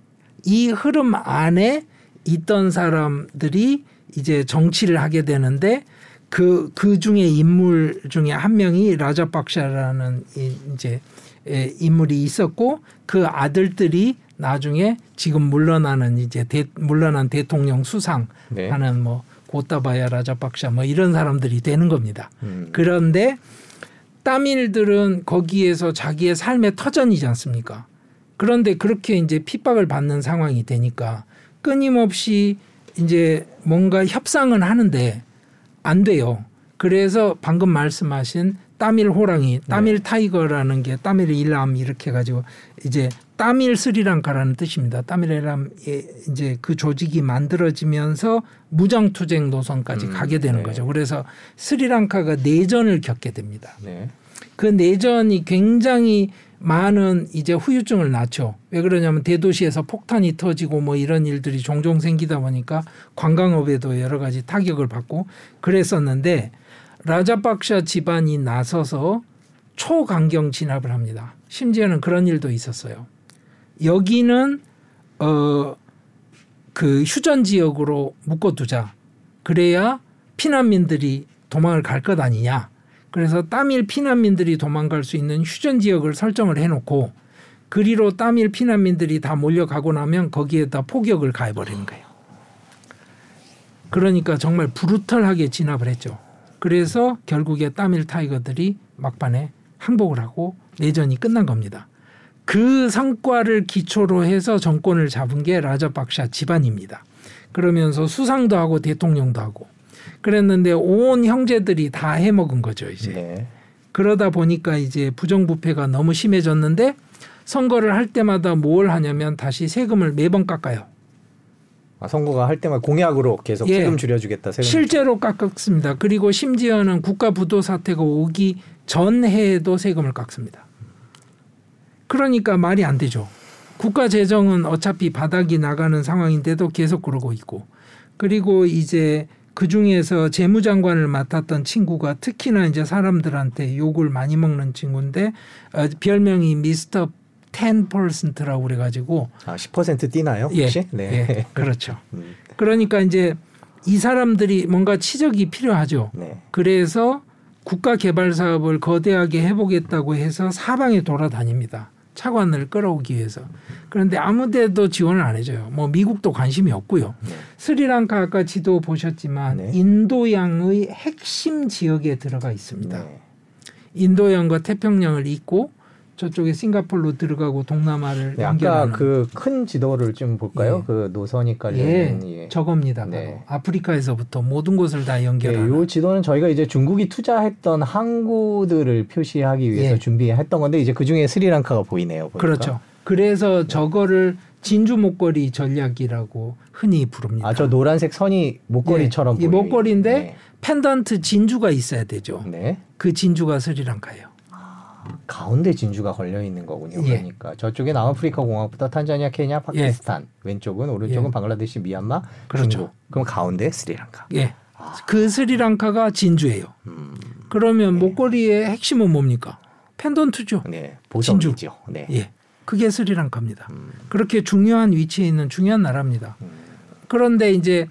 이 흐름 안에 있던 사람들이 이제 정치를 하게 되는데 그, 그 중에 인물 중에 한 명이 라자박샤라는 이- 이제 에, 인물이 있었고 그 아들들이 나중에 지금 물러나는 이제 대, 물러난 대통령 수상 네. 하는 뭐 고타바야 라자박샤 뭐 이런 사람들이 되는 겁니다. 음. 그런데 따밀들은 거기에서 자기의 삶의 터전이지 않습니까? 그런데 그렇게 이제 핍박을 받는 상황이 되니까 끊임없이 이제 뭔가 협상은 하는데 안 돼요. 그래서 방금 말씀하신 따밀 호랑이, 따밀 타이거라는 게 따밀 일람 이렇게 가지고 이제 따밀 스리랑카라는 뜻입니다. 따밀 일람의 이제 그 조직이 만들어지면서 무장 투쟁 노선까지 음, 가게 되는 네. 거죠. 그래서 스리랑카가 내전을 겪게 됩니다. 네. 그 내전이 굉장히 많은 이제 후유증을 낳죠. 왜 그러냐면 대도시에서 폭탄이 터지고 뭐 이런 일들이 종종 생기다 보니까 관광업에도 여러 가지 타격을 받고 그랬었는데 라자박샤 집안이 나서서 초강경 진압을 합니다. 심지어는 그런 일도 있었어요. 여기는 어 그 휴전 지역으로 묶어두자. 그래야 피난민들이 도망을 갈 것 아니냐. 그래서 따밀 피난민들이 도망갈 수 있는 휴전 지역을 설정을 해놓고 그리로 따밀 피난민들이 다 몰려가고 나면 거기에다 포격을 가해버리는 거예요. 그러니까 정말 브루털하게 진압을 했죠. 그래서 결국에 따밀 타이거들이 막판에 항복을 하고 내전이 끝난 겁니다. 그 성과를 기초로 해서 정권을 잡은 게 라자박샤 집안입니다. 그러면서 수상도 하고 대통령도 하고 그랬는데 온 형제들이 다 해먹은 거죠 이제. 네. 그러다 보니까 이제 부정부패가 너무 심해졌는데 선거를 할 때마다 뭘 하냐면 다시 세금을 매번 깎아요. 아, 선거가 할 때마다 공약으로 계속 예. 세금 줄여주겠다. 세금 실제로 깎습니다. 그리고 심지어는 국가 부도 사태가 오기 전해에도 세금을 깎습니다. 그러니까 말이 안 되죠. 국가 재정은 어차피 바닥이 나가는 상황인데도 계속 그러고 있고 그리고 이제 그 중에서 재무장관을 맡았던 친구가 특히나 이제 사람들한테 욕을 많이 먹는 친구인데 어, 별명이 미스터 10%라고 그래가지고 아, 10% 뛰나요? 예, 혹시? 네. 예, 그렇죠. 음, 그러니까 이제 이 사람들이 뭔가 치적이 필요하죠. 네. 그래서 국가 개발 사업을 거대하게 해보겠다고 해서 사방에 돌아다닙니다. 차관을 끌어오기 위해서. 그런데 아무데도 지원을 안 해줘요. 뭐 미국도 관심이 없고요. 네. 스리랑카 아까 지도 보셨지만 네. 인도양의 핵심 지역에 들어가 있습니다. 네. 인도양과 태평양을 잇고 저쪽에 싱가폴로 들어가고 동남아를 네, 아까 연결하는 그큰 지도를 좀 볼까요? 예. 그 노선이 깔려 예, 있는 예. 저겁니다. 바로 네. 아프리카에서부터 모든 곳을 다 예, 연결하는. 요 지도는 저희가 이제 중국이 투자했던 항구들을 표시하기 위해서 예. 준비했던 건데 이제 그 중에 스리랑카가 보이네요. 보니까. 그렇죠. 그래서 저거를 진주 목걸이 전략이라고 흔히 부릅니다. 아, 저 노란색 선이 목걸이처럼 예, 이 보이는. 목걸이인데 펜던트 진주가 있어야 되죠. 네. 네. 그 진주가 스리랑카예요. 가운데 진주가 걸려 있는 거군요. 예. 그러니까 저쪽에 남아프리카 공화국부터 탄자니아, 케냐, 파키스탄, 왼쪽은 오른쪽은 예. 방글라데시, 미얀마, 그렇죠. 중국. 그럼 가운데 스리랑카. 예. 그 스리랑카가 진주예요. 음, 그러면 목걸이의 핵심은 뭡니까? 펜던트죠. 네, 보석이죠. 네. 예. 그게 스리랑카입니다. 음, 그렇게 중요한 위치에 있는 중요한 나라입니다. 그런데 이제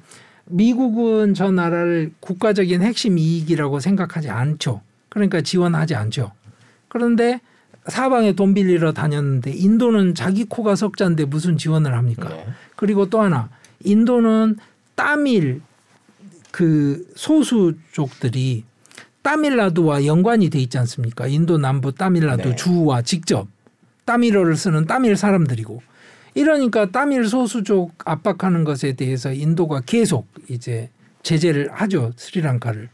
미국은 저 나라를 국가적인 핵심 이익이라고 생각하지 않죠. 그러니까 지원하지 않죠. 그런데 사방에 돈 빌리러 다녔는데 인도는 자기 코가 석자인데 무슨 지원을 합니까? 네. 그리고 또 하나 인도는 따밀 그 소수족들이 따밀라도와 연관이 돼 있지 않습니까? 인도 남부 따밀라도 네. 주와 직접 따밀어를 쓰는 따밀 사람들이고 이러니까 따밀 소수족 압박하는 것에 대해서 인도가 계속 이제 제재를 하죠 스리랑카를.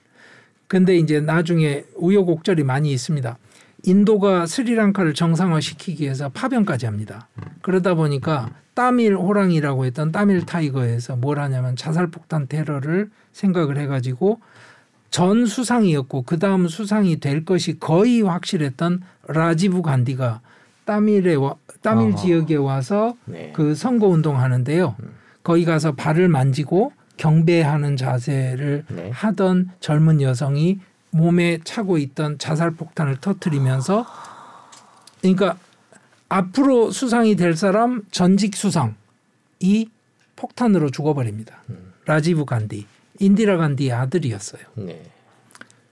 근데 이제 나중에 우여곡절이 많이 있습니다. 인도가 스리랑카를 정상화시키기 위해서 파병까지 합니다. 그러다 보니까 따밀 호랑이라고 했던 따밀 타이거에서 뭘 하냐면 자살폭탄 테러를 생각을 해가지고 전 수상이었고 그 다음 수상이 될 것이 거의 확실했던 라지부 간디가 따밀에 와, 따밀 아하. 지역에 와서 네. 그 선거 운동 하는데요. 거기 가서 발을 만지고 경배하는 자세를 네. 하던 젊은 여성이 몸에 차고 있던 자살 폭탄을 터트리면서 그러니까 앞으로 수상이 될 사람 전직 수상이 폭탄으로 죽어버립니다. 라지브 간디, 인디라 간디의 아들이었어요. 네.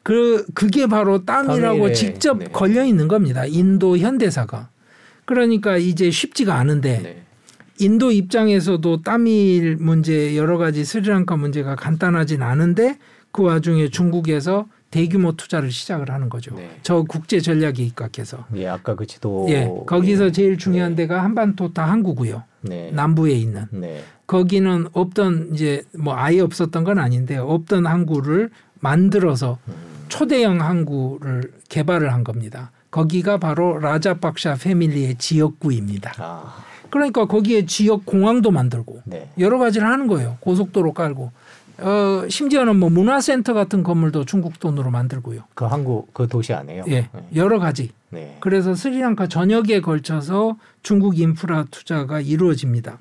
그 그게 바로 따밀하고 따밀에. 직접 네. 걸려 있는 겁니다. 인도 현대사가. 그러니까 이제 쉽지가 않은데 네. 인도 입장에서도 따밀 문제 여러 가지 스리랑카 문제가 간단하진 않은데 그 와중에 중국에서 대규모 투자를 시작을 하는 거죠. 네. 저 국제 전략에 입각해서. 예, 아까 그 지도. 예, 거기서 제일 중요한 네. 데가 한반도 다 항구고요. 네. 남부에 있는. 네. 거기는 없던 이제 뭐 아예 없었던 건 아닌데 없던 항구를 만들어서 음. 초대형 항구를 개발을 한 겁니다. 거기가 바로 라자박샤 패밀리의 지역구입니다. 아, 그러니까 거기에 지역 공항도 만들고 네. 여러 가지를 하는 거예요. 고속도로 깔고 어 심지어는 뭐 문화센터 같은 건물도 중국 돈으로 만들고요. 그 한국 그 도시 안에요. 예, 네. 여러 가지. 네. 그래서 스리랑카 전역에 걸쳐서 중국 인프라 투자가 이루어집니다.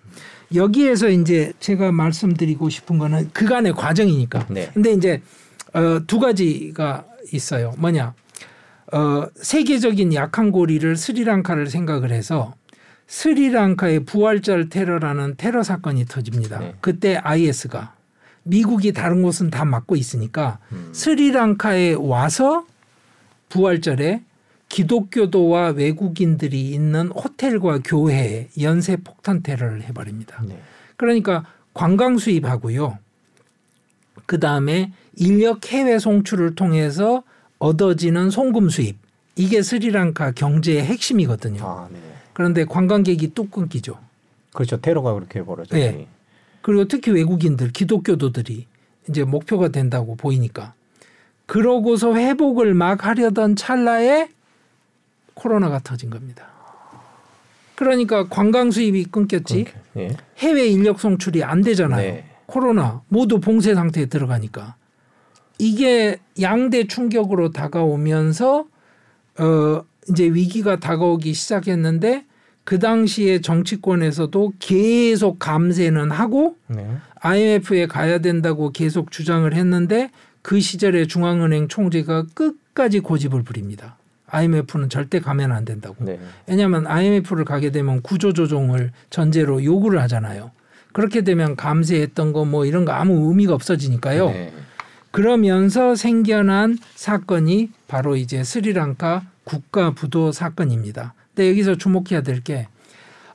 여기에서 이제 제가 말씀드리고 싶은 거는 그간의 과정이니까. 네. 근데 이제 어, 두 가지가 있어요. 뭐냐? 어, 세계적인 약한 고리를 스리랑카를 생각을 해서 스리랑카의 부활절 테러라는 테러 사건이 터집니다. 네. 그때 IS가 미국이 다른 곳은 다 막고 있으니까 음. 스리랑카에 와서 부활절에 기독교도와 외국인들이 있는 호텔과 교회에 연쇄 폭탄 테러를 해버립니다. 네. 그러니까 관광 수입하고요. 그 다음에 인력 해외 송출을 통해서 얻어지는 송금 수입. 이게 스리랑카 경제의 핵심이거든요. 아, 네. 그런데 관광객이 뚝 끊기죠. 그렇죠. 테러가 그렇게 벌어졌지. 네. 그리고 특히 외국인들, 기독교도들이 이제 목표가 된다고 보이니까. 그러고서 회복을 막 하려던 찰나에 코로나가 터진 겁니다. 그러니까 관광 수입이 끊겼지. 예. 해외 인력 송출이 안 되잖아요. 네. 코로나 모두 봉쇄 상태에 들어가니까 이게 양대 충격으로 다가오면서 어 이제 위기가 다가오기 시작했는데 그 당시에 정치권에서도 계속 감세는 하고 네. IMF에 가야 된다고 계속 주장을 했는데 그 시절에 중앙은행 총재가 끝까지 고집을 부립니다. IMF는 절대 가면 안 된다고. 네. 왜냐하면 IMF를 가게 되면 구조조정을 전제로 요구를 하잖아요. 그렇게 되면 감세했던 거 뭐 이런 거 아무 의미가 없어지니까요. 네. 그러면서 생겨난 사건이 바로 이제 스리랑카 국가 부도 사건입니다. 근데 여기서 주목해야 될 게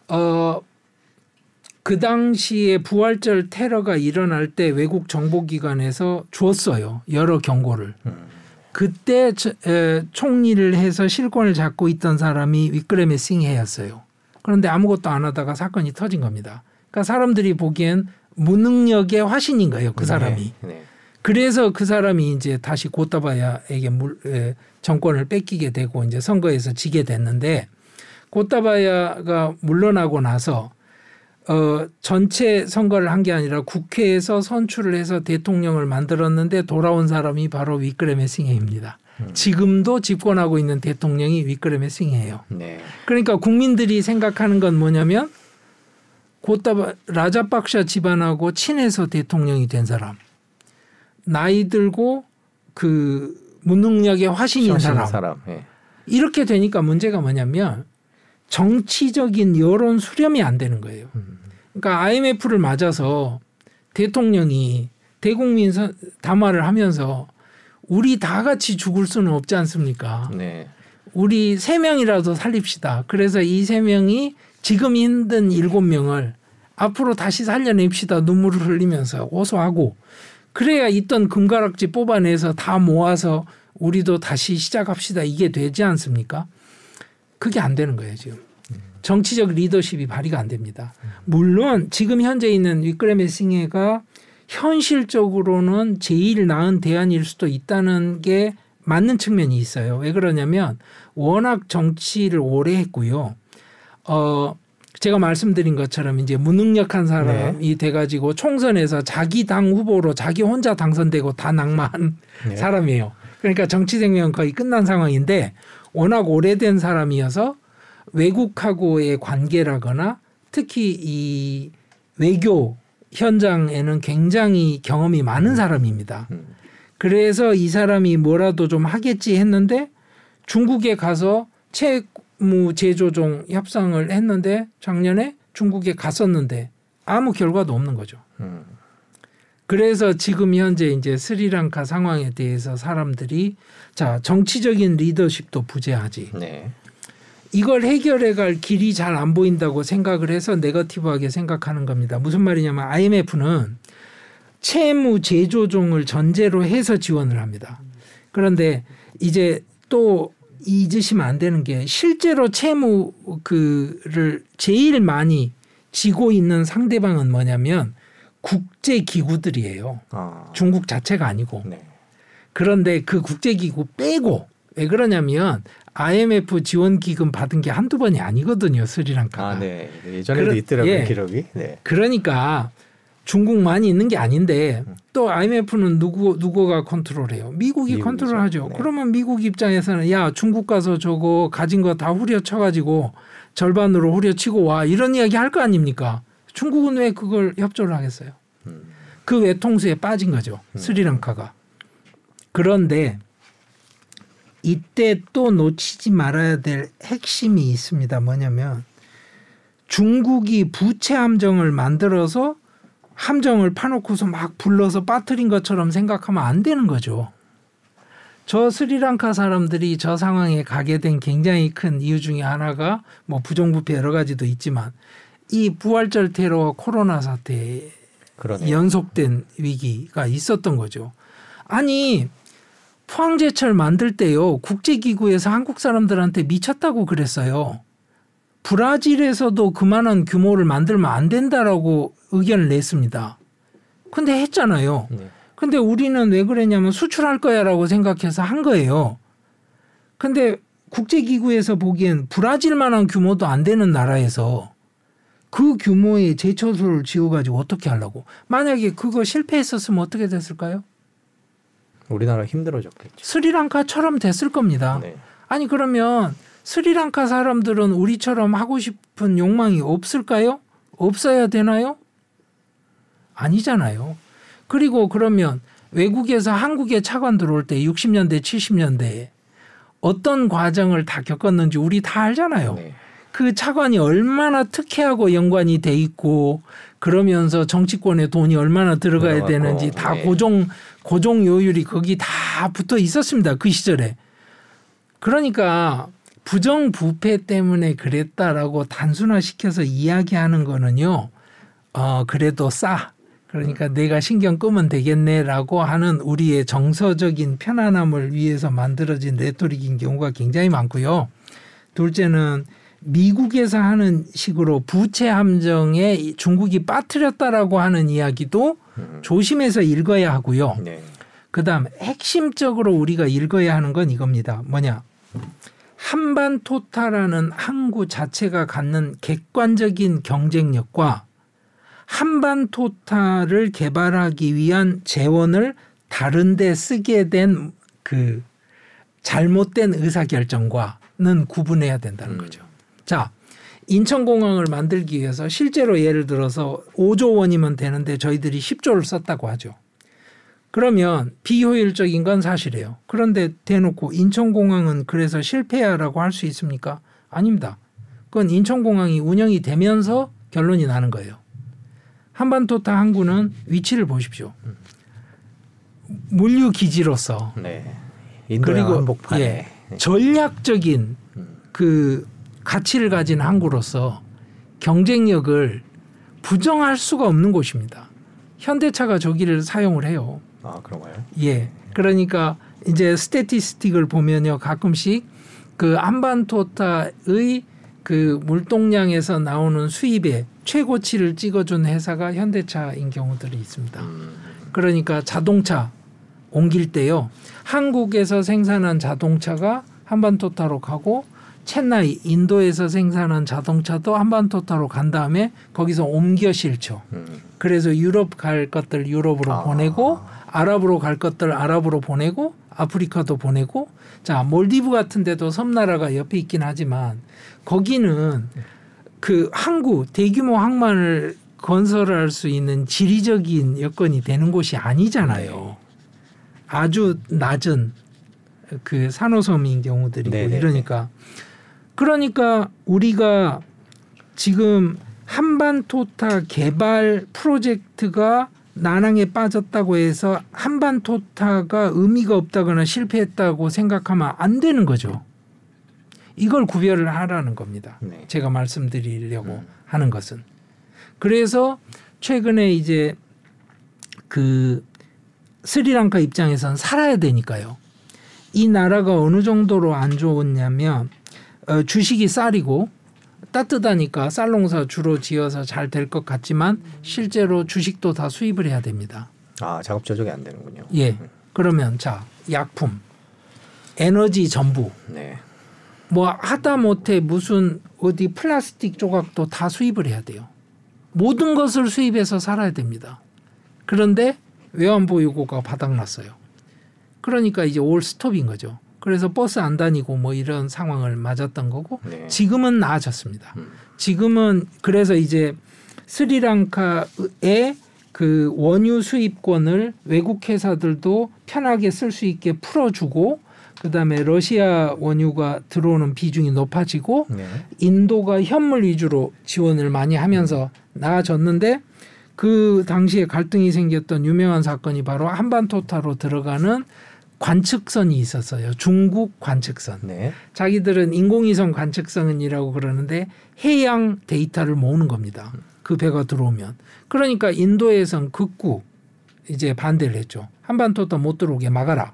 어, 그 당시에 부활절 테러가 일어날 때 외국 정보기관에서 줬어요. 여러 경고를. 음. 그때 저- 에, 총리를 해서 실권을 잡고 있던 사람이 위크레메 싱해였어요. 그런데 아무것도 안 하다가 사건이 터진 겁니다. 그러니까 사람들이 보기엔 무능력의 화신인 거예요. 그 사람이. 네. 네. 그래서 그 사람이 이제 다시 고타바야에게 물, 에, 정권을 뺏기게 되고 이제 선거에서 지게 됐는데 고타바야가 물러나고 나서 어, 전체 선거를 한 게 아니라 국회에서 선출을 해서 대통령을 만들었는데 돌아온 사람이 바로 위크레 메 싱해입니다. 음. 지금도 집권하고 있는 대통령이 위크레 메 싱해예요. 네. 그러니까 국민들이 생각하는 건 뭐냐면 고따바 라자박샤 집안하고 친해서 대통령이 된 사람, 나이 들고 그 무능력의 화신인 사람. 사람. 예. 이렇게 되니까 문제가 뭐냐면 정치적인 여론 수렴이 안 되는 거예요. 음. 그러니까 IMF를 맞아서 대통령이 대국민 선- 담화를 하면서 우리 다 같이 죽을 수는 없지 않습니까? 네. 우리 세 명이라도 살립시다. 그래서 이 세 명이 지금 힘든 일곱 명을 앞으로 다시 살려냅시다. 눈물을 흘리면서 호소하고 그래야 있던 금가락지 뽑아내서 다 모아서 우리도 다시 시작합시다. 이게 되지 않습니까? 그게 안 되는 거예요 지금. 정치적 리더십이 발휘가 안 됩니다. 물론 지금 현재 있는 위크레메 싱해가 현실적으로는 제일 나은 대안일 수도 있다는 게 맞는 측면이 있어요. 왜 그러냐면 워낙 정치를 오래 했고요. 어 제가 말씀드린 것처럼 이제 무능력한 사람이 돼가지고 총선에서 자기 당 후보로 자기 혼자 당선되고 다 낙마한 네. 사람이에요. 그러니까 정치 생명 거의 끝난 상황인데 워낙 오래된 사람이어서 외국하고의 관계라거나 특히 이 외교 현장에는 굉장히 경험이 많은 사람입니다. 음. 그래서 이 사람이 뭐라도 좀 하겠지 했는데 중국에 가서 채무 제조종 협상을 했는데 작년에 중국에 갔었는데 아무 결과도 없는 거죠. 음. 그래서 지금 현재 이제 스리랑카 상황에 대해서 사람들이 자 정치적인 리더십도 부재하지 네. 이걸 해결해 갈 길이 잘 안 보인다고 생각을 해서 네거티브하게 생각하는 겁니다. 무슨 말이냐면 IMF는 채무 제조종을 전제로 해서 지원을 합니다. 그런데 이제 또 잊으시면 안 되는 게 실제로 채무 그를 제일 많이 지고 있는 상대방은 뭐냐면 국제 기구들이에요. 아. 중국 자체가 아니고. 네. 그런데 그 국제 기구 빼고 왜 그러냐면 IMF 지원 기금 받은 게 한두 번이 아니거든요 스리랑카가. 아, 네. 예전에도 그러- 있더라고요, 예. 기록이. 네. 그러니까 중국만이 있는 게 아닌데 또 IMF는 누구 누구가 컨트롤해요? 미국이 미국이죠. 컨트롤하죠. 네. 그러면 미국 입장에서는 야 중국 가서 저거 가진 거 다 후려쳐가지고 절반으로 후려치고 와 이런 이야기 할 거 아닙니까? 중국은 왜 그걸 협조를 하겠어요? 음. 그 외통수에 빠진 거죠. 스리랑카가. 그런데 이때 또 놓치지 말아야 될 핵심이 있습니다. 뭐냐면 중국이 부채 함정을 만들어서 함정을 파놓고서 막 불러서 빠뜨린 것처럼 생각하면 안 되는 거죠. 저 스리랑카 사람들이 저 상황에 가게 된 굉장히 큰 이유 중에 하나가 뭐 부정부패 여러 가지도 있지만 이 부활절 테러와 코로나 사태 그러네요. 연속된 위기가 있었던 거죠. 아니 포항제철 만들 때요 국제기구에서 한국 사람들한테 미쳤다고 그랬어요. 브라질에서도 그만한 규모를 만들면 안 된다라고 의견을 냈습니다. 근데 했잖아요. 네. 근데 우리는 왜 그랬냐면 수출할 거야라고 생각해서 한 거예요. 근데 국제기구에서 보기엔 브라질만한 규모도 안 되는 나라에서 그 규모의 제초소를 지어가지고 어떻게 하려고? 만약에 그거 실패했었으면 어떻게 됐을까요? 우리나라 힘들어졌겠죠. 스리랑카처럼 됐을 겁니다. 네. 아니 그러면 스리랑카 사람들은 우리처럼 하고 싶은 욕망이 없을까요? 없어야 되나요? 아니잖아요. 그리고 그러면 외국에서 한국에 차관 들어올 때 60년대, 70년대에 어떤 과정을 다 겪었는지 우리 다 알잖아요. 네. 그 차관이 얼마나 특혜하고 연관이 돼 있고 그러면서 정치권에 돈이 얼마나 들어가야 들어갔고, 되는지 다 네. 고정 고정 요율이 거기 다 붙어 있었습니다. 그 시절에. 그러니까 부정 부패 때문에 그랬다라고 단순화 시켜서 이야기하는 거는요. 어 그래도 싸. 그러니까 내가 신경 끄면 되겠네라고 하는 우리의 정서적인 편안함을 위해서 만들어진 레토릭인 경우가 굉장히 많고요. 둘째는 미국에서 하는 식으로 부채 함정에 중국이 빠뜨렸다라고 하는 이야기도 음. 조심해서 읽어야 하고요. 네. 그다음 핵심적으로 우리가 읽어야 하는 건 이겁니다. 뭐냐? 한반토타라는 항구 자체가 갖는 객관적인 경쟁력과 한반토타를 개발하기 위한 재원을 다른데 쓰게 된 그 잘못된 의사결정과는 구분해야 된다는 거죠. 자, 인천공항을 만들기 위해서 실제로 예를 들어서 5조 원이면 되는데 저희들이 10조를 썼다고 하죠. 그러면 비효율적인 건 사실이에요. 그런데 대놓고 인천공항은 그래서 실패야라고 할 수 있습니까? 아닙니다. 그건 인천공항이 운영이 되면서 결론이 나는 거예요. 한반도타 항구는 위치를 보십시오. 물류 기지로서 네. 그리고 한복판에 예, 전략적인 그 가치를 가진 항구로서 경쟁력을 부정할 수가 없는 곳입니다. 현대차가 저기를 사용을 해요. 아 그런가요? 예. 그러니까 이제 스태티스틱을 보면요. 가끔씩 그 한반도타의 그 물동량에서 나오는 수입의 최고치를 찍어준 회사가 현대차인 경우들이 있습니다. 그러니까 자동차 옮길 때요. 한국에서 생산한 자동차가 한반도타로 가고 첸나이 인도에서 생산한 자동차도 한반도타로 간 다음에 거기서 옮겨 실죠. 음. 그래서 유럽 갈 것들 유럽으로 아. 보내고 아랍으로 갈 것들 아랍으로 보내고 아프리카도 보내고 자 몰디브 같은 데도 섬나라가 옆에 있긴 하지만 거기는 그 항구 대규모 항만을 건설할 수 있는 지리적인 여건이 되는 곳이 아니잖아요. 아주 낮은 그 산호섬인 경우들이고 네네네. 이러니까 그러니까 우리가 지금 한반도타 개발 프로젝트가 난항에 빠졌다고 해서 한반도타가 의미가 없다거나 실패했다고 생각하면 안 되는 거죠. 이걸 구별을 하라는 겁니다. 네. 제가 말씀드리려고 음. 하는 것은 그래서 최근에 이제 그 스리랑카 입장에선 살아야 되니까요. 이 나라가 어느 정도로 안 좋았냐면 어, 주식이 쌀이고 따뜻하니까 쌀 농사 주로 지어서 잘 될 것 같지만 실제로 주식도 다 수입을 해야 됩니다. 아 작업 조정이 안 되는군요. 예. 그러면 자 약품, 에너지 전부 네. 뭐 하다 못해 무슨 어디 플라스틱 조각도 다 수입을 해야 돼요. 모든 것을 수입해서 살아야 됩니다. 그런데 외환보유고가 바닥났어요. 그러니까 이제 올 스톱인 거죠. 그래서 버스 안 다니고 뭐 이런 상황을 맞았던 거고 네. 지금은 나아졌습니다. 음. 지금은 그래서 이제 스리랑카의 그 원유 수입권을 외국 회사들도 편하게 쓸 수 있게 풀어주고 그다음에 러시아 원유가 들어오는 비중이 높아지고 네. 인도가 현물 위주로 지원을 많이 하면서 나아졌는데 그 당시에 갈등이 생겼던 유명한 사건이 바로 한반도타로 들어가는 관측선이 있었어요. 중국 관측선. 네. 자기들은 인공위성 관측선이라고 그러는데 해양 데이터를 모으는 겁니다. 그 배가 들어오면. 그러니까 인도에선 극구 이제 반대를 했죠. 한반도타 못 들어오게 막아라.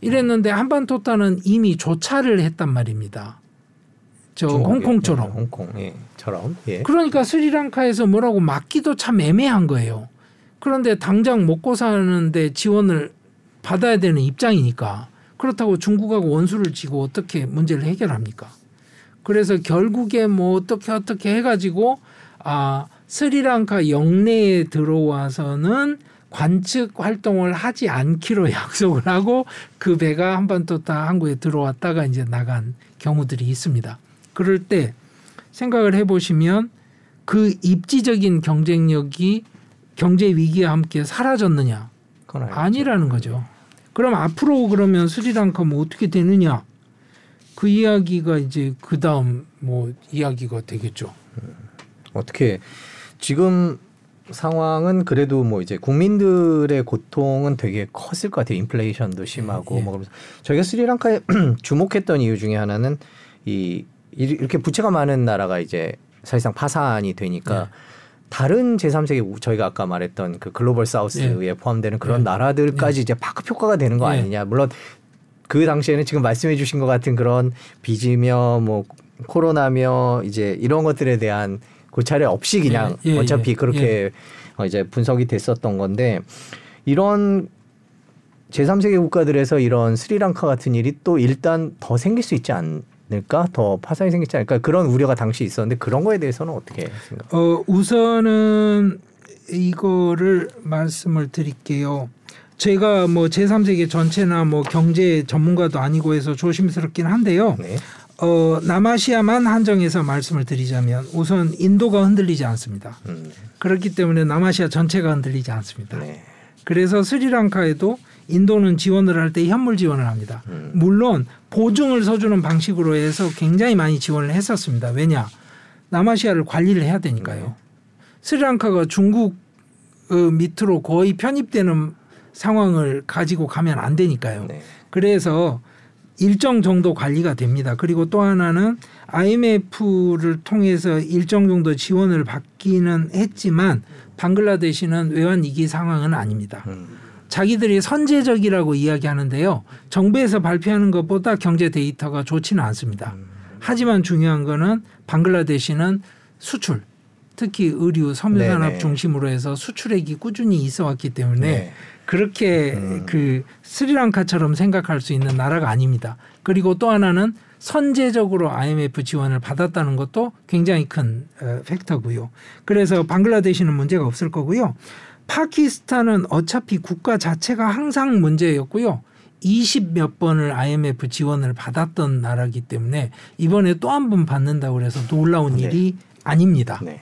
이랬는데 한반도타는 이미 조차를 했단 말입니다. 저 중국에. 홍콩처럼. 네, 홍콩. 예.처럼. 예. 그러니까 스리랑카에서 뭐라고 막기도 참 애매한 거예요. 그런데 당장 먹고 사는데 지원을 받아야 되는 입장이니까 그렇다고 중국하고 원수를 지고 어떻게 문제를 해결합니까? 그래서 결국에 뭐 어떻게 어떻게 해가지고 아 스리랑카 영내에 들어와서는 관측 활동을 하지 않기로 약속을 하고 그 배가 한반도타 항구에 들어왔다가 이제 나간 경우들이 있습니다. 그럴 때 생각을 해보시면 그 입지적인 경쟁력이 경제 위기와 함께 사라졌느냐? 아니라는 거죠. 그럼 앞으로 그러면 스리랑카 뭐 어떻게 되느냐? 그 이야기가 이제 그 다음 뭐 이야기가 되겠죠. 어떻게 지금 상황은 그래도 뭐 이제 국민들의 고통은 되게 컸을 것 같아요. 인플레이션도 심하고 예, 예. 뭐 그러면서 저희가 스리랑카에 주목했던 이유 중에 하나는 이 이렇게 부채가 많은 나라가 이제 사실상 파산이 되니까 네. 다른 제3세계 저희가 아까 말했던 그 글로벌 사우스에 포함되는 그런 네. 나라들까지 이제 파급 효과가 되는 거 네. 아니냐. 물론 그 당시에는 지금 말씀해 주신 것 같은 그런 빚이며 뭐 코로나며 이제 이런 것들에 대한 고찰이 없이 그냥 예, 예, 어차피 예, 그렇게 어 이제 분석이 됐었던 건데 이런 제3세계 국가들에서 이런 스리랑카 같은 일이 또 일단 더 생길 수 있지 않 을까? 더 파산이 생기지 않을까? 그런 우려가 당시 있었는데 그런 거에 대해서는 어떻게 생각? 어 우선은 이거를 말씀을 드릴게요. 제가 뭐 제3세계 전체나 뭐 경제 전문가도 아니고 해서 조심스럽긴 한데요. 네. 어, 남아시아만 한정해서 말씀을 드리자면 우선 인도가 흔들리지 않습니다. 음. 그렇기 때문에 남아시아 전체가 흔들리지 않습니다. 네. 그래서 스리랑카에도 인도는 지원을 할 때 현물 지원을 합니다. 음. 물론 보증을 서주는 방식으로 해서 굉장히 많이 지원을 했었습니다. 왜냐? 남아시아를 관리를 해야 되니까요. 스리랑카가 중국 어, 밑으로 거의 편입되는 상황을 가지고 가면 안 되니까요. 네. 그래서 일정 정도 관리가 됩니다. 그리고 또 하나는 IMF를 통해서 일정 정도 지원을 받기는 했지만 방글라데시는 외환 위기 상황은 아닙니다. 음. 자기들이 선제적이라고 이야기하는데요. 정부에서 발표하는 것보다 경제 데이터가 좋지는 않습니다. 하지만 중요한 거는 방글라데시는 수출, 특히 의류, 섬유산업. 중심으로 해서 수출액이 꾸준히 있어 왔기 때문에 네. 그렇게 음. 그 스리랑카처럼 생각할 수 있는 나라가 아닙니다. 그리고 또 하나는 선제적으로 IMF 지원을 받았다는 것도 굉장히 큰 어, 팩터고요. 그래서 방글라데시는 문제가 없을 거고요. 파키스탄은 어차피 국가 자체가 항상 문제였고요. 20몇 번을 IMF 지원을 받았던 나라기 때문에 이번에 또 한 번 받는다고 그래서 놀라운 네. 일이 아닙니다. 네.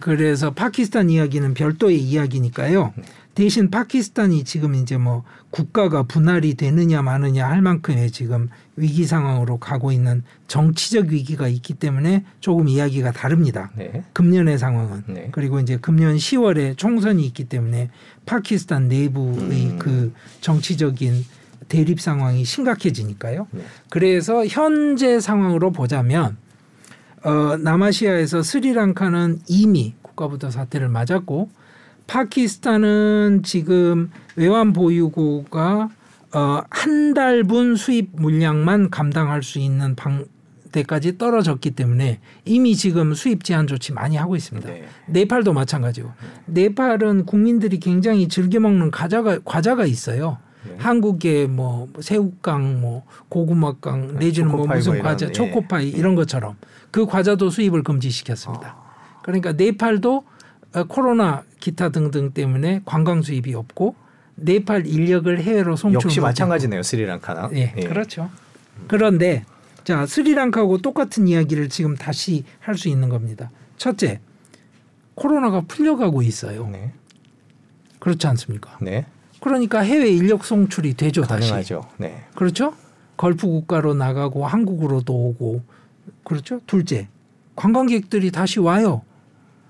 그래서 파키스탄 이야기는 별도의 이야기니까요. 네. 대신 파키스탄이 지금 이제 뭐 국가가 분할이 되느냐 마느냐 할 만큼의 지금 위기 상황으로 가고 있는 정치적 위기가 있기 때문에 조금 이야기가 다릅니다. 네. 금년의 상황은 네. 그리고 이제 금년 10월에 총선이 있기 때문에 파키스탄 내부의 음. 그 정치적인 대립 상황이 심각해지니까요. 네. 그래서 그래서 현재 상황으로 보자면 어, 남아시아에서 스리랑카는 이미 국가부터 사태를 맞았고 파키스탄은 지금 외환 보유고가 어, 한 달분 수입 물량만 감당할 수 있는 방대까지 떨어졌기 때문에 이미 지금 수입 제한 조치 많이 하고 있습니다. 네. 네팔도 마찬가지고 네 팔은 국민들이 굉장히 즐겨 먹는 과자가 과자가 있어요. 네. 한국의 뭐 새우깡, 뭐 고구마깡 내지는 뭐 무슨 뭐 과자, 예. 초코파이 이런 것처럼 그 과자도 수입을 금지시켰습니다. 그러니까 네팔도 어, 코로나 기타 등등 때문에 관광 수입이 없고 네팔 인력을 해외로 송출 역시. 마찬가지네요. 스리랑카나. 예, 그렇죠. 그런데 자 스리랑카하고 똑같은 이야기를 지금 다시 할 수 있는 겁니다. 첫째, 코로나가 풀려가고 있어요. 네. 그렇지 않습니까? 네. 그러니까 해외 인력 송출이 되죠 다시. 가능하죠. 네. 그렇죠? 걸프 국가로 나가고 한국으로도 오고 그렇죠? 둘째, 관광객들이 다시 와요.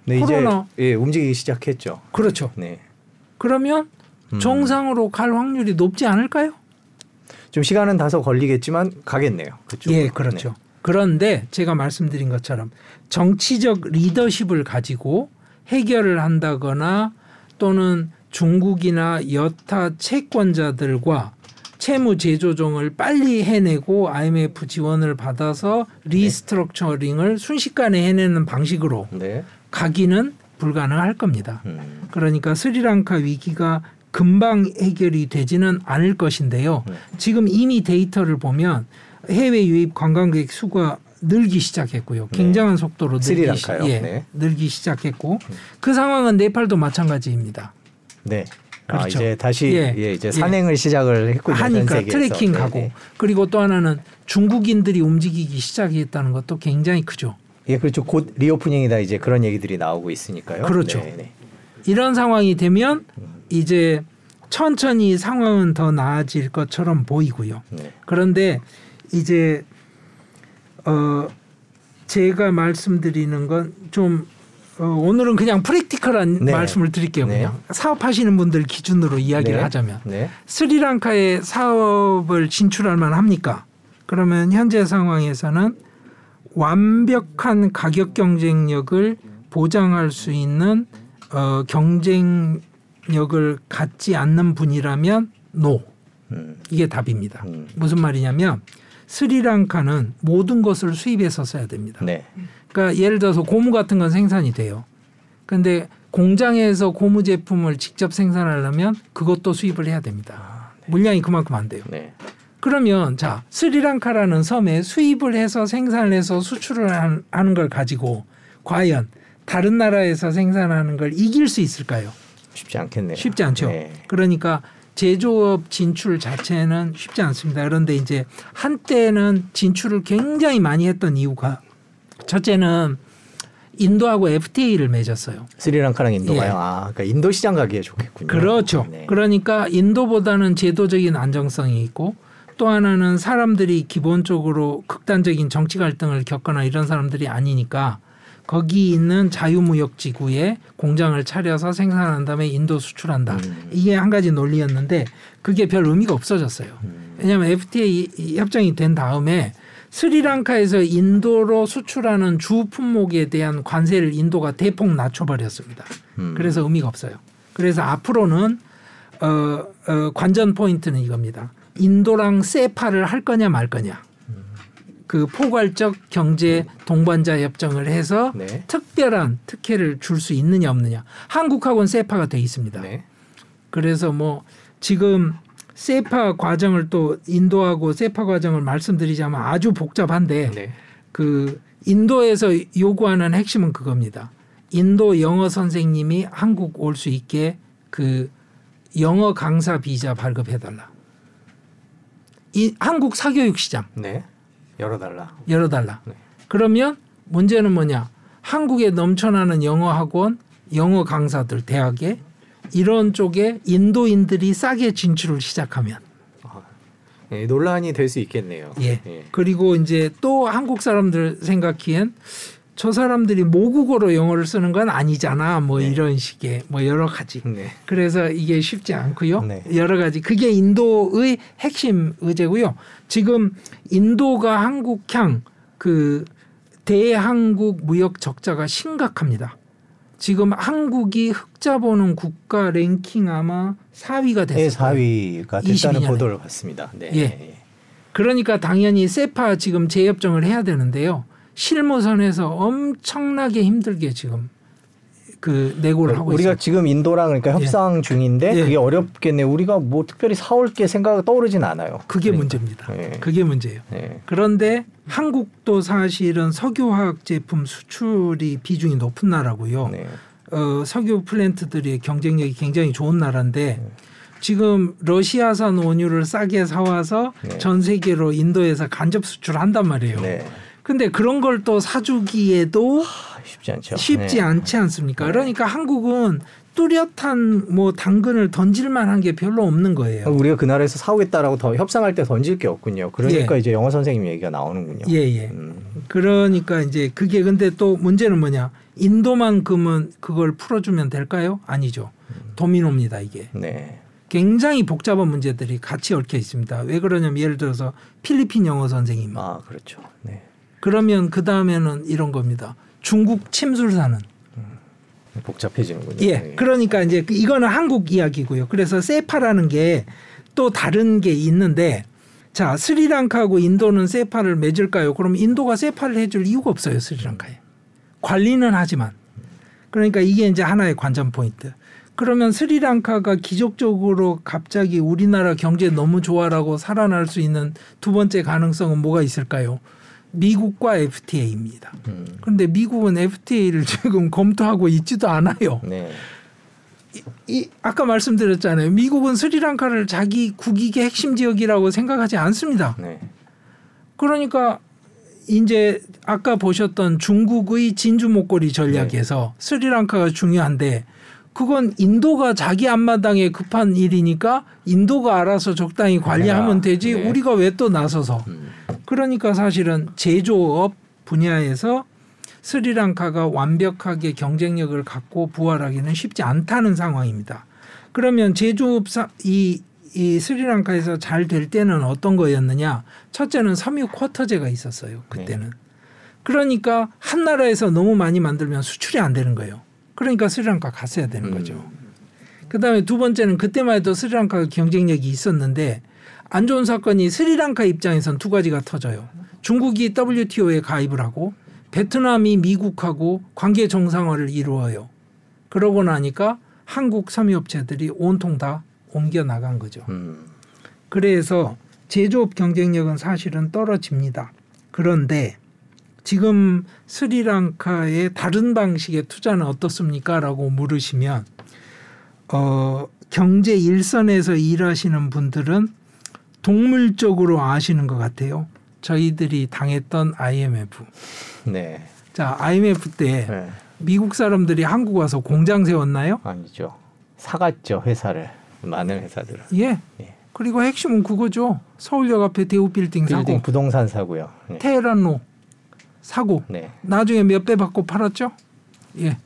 네, 코로나. 이제 예, 움직이기 시작했죠. 그렇죠. 네. 그러면 음. 정상으로 갈 확률이 높지 않을까요? 좀 시간은 다소 걸리겠지만 가겠네요. 그쪽. 예, 그렇죠. 그런데 제가 말씀드린 것처럼 정치적 리더십을 가지고 해결을 한다거나 또는 중국이나 여타 채권자들과 채무 재조정을 빨리 해내고 IMF 지원을 받아서 restructuring을 순식간에 해내는 방식으로 네. 가기는 불가능할 겁니다. 음. 그러니까 스리랑카 위기가 금방 해결이 되지는 않을 것인데요. 네. 지금 이미 데이터를 보면 해외 유입 관광객 수가 늘기 시작했고요. 굉장한 속도로 늘기, 시, 네. 예, 네. 늘기 시작했고 그 상황은 네팔도 마찬가지입니다. 네. 아, 그렇죠. 이제 다시 예. 예, 이제 예. 산행을 시작을 했군요. 전 하니까. 트레킹 네, 가고 네. 그리고 또 하나는 중국인들이 움직이기 시작했다는 것도 굉장히 크죠. 예, 그렇죠. 곧 reopening이다 이제 그런 얘기들이 나오고 있으니까요. 그렇죠. 네, 네. 이런 상황이 되면 이제 천천히 상황은 더 나아질 것처럼 보이고요. 네. 그런데 이제 어 제가 말씀드리는 건 좀 어, 오늘은 그냥 프랙티컬한 네. 말씀을 드릴게요. 네. 그냥 사업하시는 분들 기준으로 이야기를 네. 하자면 네. 스리랑카에 사업을 진출할 만합니까? 그러면 현재 상황에서는 완벽한 가격 경쟁력을 보장할 수 있는 어, 경쟁력을 갖지 않는 분이라면 노 음. 이게 답입니다. 음. 무슨 말이냐면 스리랑카는 모든 것을 수입해서 써야 됩니다. 네. 그러니까 예를 들어서 고무 같은 건 생산이 돼요. 근데 공장에서 고무 제품을 직접 생산하려면 그것도 수입을 해야 됩니다. 물량이 그만큼 안 돼요. 네. 그러면 자 스리랑카라는 섬에 수입을 해서 생산을 해서 수출을 한- 하는 걸 가지고 과연 다른 나라에서 생산하는 걸 이길 수 있을까요? 쉽지 않겠네요. 쉽지 않죠. 네. 그러니까 제조업 진출 자체는 쉽지 않습니다. 그런데 이제 한때는 진출을 굉장히 많이 했던 이유가 첫째는 인도하고 FTA를 맺었어요. 스리랑카랑 인도가요. 예. 아, 그러니까 인도 시장 가기에 좋겠군요. 그렇죠. 네. 그러니까 인도보다는 제도적인 안정성이 있고 또 하나는 사람들이 기본적으로 극단적인 정치 갈등을 겪거나 이런 사람들이 아니니까 거기 있는 자유무역 지구에 공장을 차려서 생산한 다음에 인도 수출한다. 음. 이게 한 가지 논리였는데 그게 별 의미가 없어졌어요. 음. 왜냐하면 FTA 협정이 된 다음에 스리랑카에서 인도로 수출하는 주 품목에 대한 관세를 인도가 대폭 낮춰버렸습니다. 음. 그래서 의미가 없어요. 그래서 앞으로는 어, 어, 관전 포인트는 이겁니다. 인도랑 세파를 할 거냐 말 거냐. 그 포괄적 경제 동반자 협정을 해서 네. 특별한 특혜를 줄 수 있느냐 없느냐. 한국하고는 세파가 돼 있습니다. 네. 그래서 뭐 지금 세파 과정을 또 인도하고 세파 과정을 말씀드리자면 아주 복잡한데 네. 그 인도에서 요구하는 핵심은 그겁니다. 인도 영어 선생님이 한국 올 수 있게 그 영어 강사 비자 발급해 달라. 이 한국 사교육 시장 네. 열어달라. 열어 달라. 네. 그러면 문제는 뭐냐? 한국에 넘쳐나는 영어 학원, 영어 강사들 대학에 이런 쪽에 인도인들이 싸게 진출을 시작하면 네, 논란이 될 수 있겠네요. 예. 예. 그리고 이제 또 한국 사람들 생각기엔 저 사람들이 모국어로 영어를 쓰는 건 아니잖아. 뭐 네. 이런 식의 뭐 여러 가지. 네. 그래서 이게 쉽지 않고요. 네. 여러 가지. 그게 인도의 핵심 의제고요. 지금 인도가 한국향 그 대한국 무역 적자가 심각합니다. 지금 한국이 흑자 보는 국가 랭킹 아마 4위가 됐어요. 4위가 됐다는 22 년에. 보도를 봤습니다. 네. 예. 그러니까 당연히 세파 지금 재협정을 해야 되는데요. 실무선에서 엄청나게 힘들게 지금 그 내고를 하고 우리가 있어요. 지금 인도랑 그러니까 협상 중인데 예. 그게 어렵겠네요. 우리가 뭐 특별히 사올 게 생각 떠오르진 않아요. 그게 그러니까. 문제입니다. 예. 그게 문제예요. 네. 그런데 한국도 사실은 석유화학 제품 수출이 비중이 높은 나라고요. 네. 어, 석유 플랜트들의 경쟁력이 굉장히 좋은 나라인데 지금 러시아산 원유를 싸게 사와서 네. 전 세계로 인도에서 간접 수출한단 말이에요. 네. 근데 그런 걸 또 사주기에도 아, 쉽지 않죠. 쉽지 네. 않지 않습니까? 네. 그러니까 한국은 뚜렷한 뭐 당근을 던질 만한 게 별로 없는 거예요. 우리가 그 나라에서 사오겠다라고 더 협상할 때 던질 게 없군요. 그러니까 예. 이제 영어 선생님 얘기가 나오는군요. 예, 예. 음. 그러니까 이제 그게 근데 또 문제는 뭐냐? 인도만큼은 그걸 풀어주면 될까요? 아니죠. 도미노입니다 이게. 네. 굉장히 복잡한 문제들이 같이 얽혀 있습니다. 왜 그러냐면 예를 들어서 필리핀 영어 선생님. 아 그렇죠. 네. 그러면 그 다음에는 이런 겁니다. 중국 침술사는 복잡해지는군요. 예. 네. 그러니까 이제 그 이거는 한국 이야기고요. 그래서 세파라는 게 또 다른 게 있는데 자 스리랑카하고 인도는 세파를 맺을까요? 그럼 인도가 세파를 해줄 이유가 없어요 스리랑카에 관리는 하지만 그러니까 이게 이제 하나의 관전 포인트. 그러면 스리랑카가 기적적으로 갑자기 우리나라 경제 너무 좋아라고 살아날 수 있는 두 번째 가능성은 뭐가 있을까요? 미국과 FTA입니다. 음. 그런데 미국은 FTA를 지금 검토하고 있지도 않아요. 네. 이 아까 말씀드렸잖아요. 미국은 스리랑카를 자기 국익의 핵심 지역이라고 생각하지 않습니다. 네. 그러니까 이제 아까 보셨던 중국의 진주 목걸이 전략에서 스리랑카가 중요한데 그건 인도가 자기 앞마당에 급한 일이니까 인도가 알아서 적당히 관리하면 되지 네. 우리가 왜 또 나서서 음. 그러니까 사실은 제조업 분야에서 스리랑카가 완벽하게 경쟁력을 갖고 부활하기는 쉽지 않다는 상황입니다. 그러면 제조업 사, 이, 이 스리랑카에서 잘 될 때는 어떤 거였느냐? 첫째는 섬유 쿼터제가 있었어요. 그때는. 그러니까 한 나라에서 너무 많이 만들면 수출이 안 되는 거예요. 그러니까 스리랑카 갔어야 되는 음. 거죠. 그다음에 두 번째는 그때만 해도 스리랑카가 경쟁력이 있었는데 안 좋은 사건이 스리랑카 입장에선 두 가지가 터져요. 중국이 WTO에 가입을 하고 베트남이 미국하고 관계 정상화를 이루어요. 그러고 나니까 한국 섬유업체들이 온통 다 옮겨 나간 거죠. 음. 그래서 제조업 경쟁력은 사실은 떨어집니다. 그런데 지금 스리랑카의 다른 방식의 투자는 어떻습니까? 라고 물으시면 어, 경제 일선에서 일하시는 분들은 동물적으로 아시는 것 같아요. 저희들이 당했던 IMF. 네. 자, IMF 때 네. 미국 사람들이 한국 와서 공장 세웠나요? 아니죠. 사갔죠 회사를 많은 회사들을. 예. 예. 그리고 핵심은 그거죠. 서울역 앞에 대우 빌딩, 빌딩 사고, 부동산 사고요. 네. 테헤란로 사고, 네. 나중에 몇 배 받고 팔았죠? 예.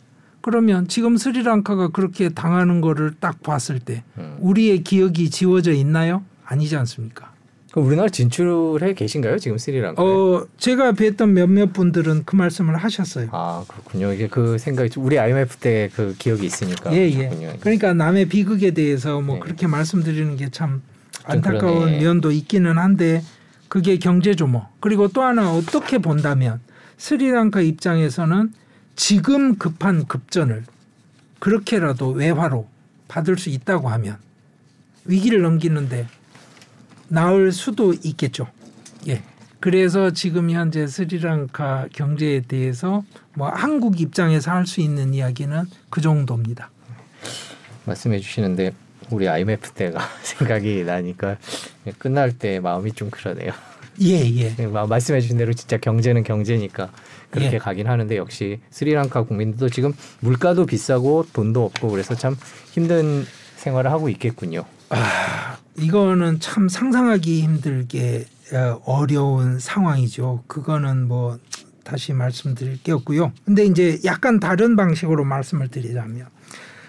그러면 지금 스리랑카가 그렇게 당하는 거를 딱 봤을 때 음. 우리의 기억이 지워져 있나요? 아니지 않습니까? 그럼 우리나라 진출해 계신가요 지금 스리랑카? 어, 제가 뵀던 몇몇 분들은 그 말씀을 하셨어요. 아 그렇군요. 이게 그 생각이 좀- 우리 IMF 때 그 기억이 있으니까. 예, 예. 그렇군요. 그러니까 남의 비극에 대해서 뭐 네. 그렇게 말씀드리는 게참좀 안타까운 그러네. 면도 있기는 한데 그게 경제죠 뭐. 그리고 또 하나 어떻게 본다면 스리랑카 입장에서는 지금 급한 급전을 그렇게라도 외화로 받을 수 있다고 하면 위기를 넘기는데 나을 수도 있겠죠. 예. 그래서 지금 현재 스리랑카 경제에 대해서 뭐 한국 입장에서 할 수 있는 이야기는 그 정도입니다. 말씀해 주시는데 우리 IMF 때가 생각이 나니까 끝날 때 마음이 좀 그러네요. 예, 예. 마- 말씀해 주신 대로 진짜 경제는 경제니까 그렇게 예. 가긴 하는데 역시 스리랑카 국민들도 지금 물가도 비싸고 돈도 없고 그래서 참 힘든 생활을 하고 있겠군요. 아, 이거는 참 상상하기 힘들게 어, 어려운 상황이죠. 그거는 뭐 다시 말씀드릴 게 없고요. 근데 이제 약간 다른 방식으로 말씀을 드리자면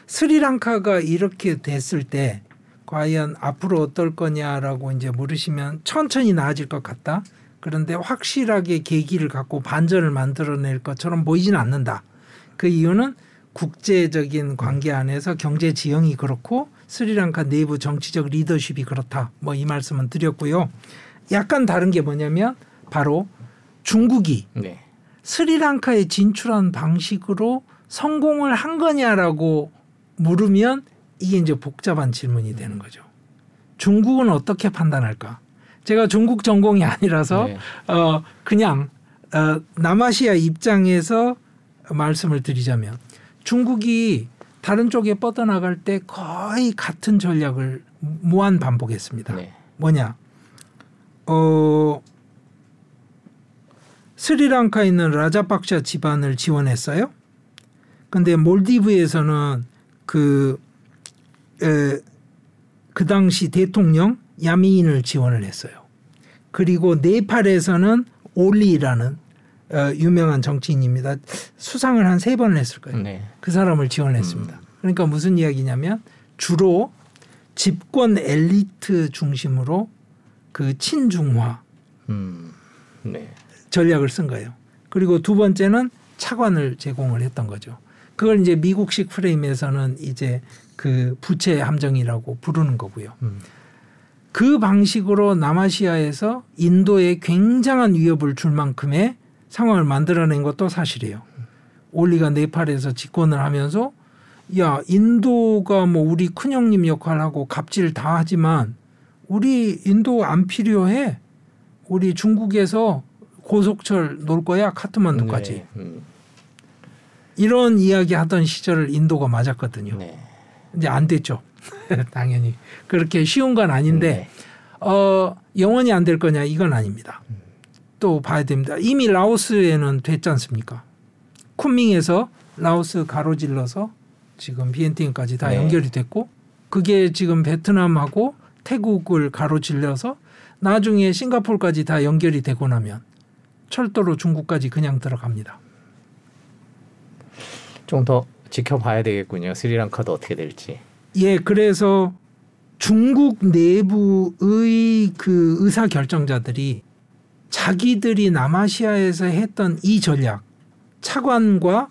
스리랑카가 이렇게 됐을 때 과연 앞으로 어떨 거냐라고 이제 물으시면 천천히 나아질 것 같다. 그런데 확실하게 계기를 갖고 반전을 만들어낼 것처럼 보이지는 않는다. 그 이유는 국제적인 관계 안에서 경제 지형이 그렇고 스리랑카 내부 정치적 리더십이 그렇다. 뭐 이 말씀은 드렸고요. 약간 다른 게 뭐냐면 바로 중국이 네. 스리랑카에 진출한 방식으로 성공을 한 거냐라고 물으면 이게 이제 복잡한 질문이 되는 거죠. 중국은 어떻게 판단할까? 제가 중국 전공이 아니라서 네. 어 그냥 어 남아시아 입장에서 말씀을 드리자면 중국이 다른 쪽에 뻗어나갈 때 거의 같은 전략을 무한 반복했습니다. 네. 뭐냐? 어 스리랑카에 있는 라자박샤 집안을 지원했어요. 근데 몰디브에서는 그, 에, 그 당시 대통령 야미인을 지원을 했어요. 그리고 네팔에서는 올리라는 어, 유명한 정치인입니다. 수상을 한 세 번을 했을 거예요. 네. 그 사람을 지원했습니다. 그러니까 무슨 이야기냐면 주로 집권 엘리트 중심으로 그 친중화 음. 네. 전략을 쓴 거예요. 그리고 두 번째는 차관을 제공을 했던 거죠. 그걸 이제 미국식 프레임에서는 이제 그 부채 함정이라고 부르는 거고요. 음. 그 방식으로 남아시아에서 인도에 굉장한 위협을 줄 만큼의 상황을 만들어낸 것도 사실이에요. 올리가 네팔에서 집권을 하면서 야 인도가 뭐 우리 큰형님 역할하고 갑질 다 하지만 우리 인도 안 필요해. 우리 중국에서 고속철 놓을 거야 카트만두까지. 네. 음. 이런 이야기 하던 시절을 인도가 맞았거든요. 네. 이제 안 됐죠. 당연히 그렇게 쉬운 건 아닌데 네. 어 영원히 안 될 거냐 이건 아닙니다. 또 봐야 됩니다. 이미 라오스에는 됐지 않습니까? 쿤밍에서 라오스 가로질러서 지금 비엔팅까지 다 네. 연결이 됐고 그게 지금 베트남하고 태국을 가로질러서 나중에 싱가포르까지 다 연결이 되고 나면 철도로 중국까지 그냥 들어갑니다. 좀 더 지켜봐야 되겠군요. 스리랑카도 어떻게 될지. 예, 그래서 중국 내부의 그 의사 결정자들이 자기들이 남아시아에서 했던 이 전략, 차관과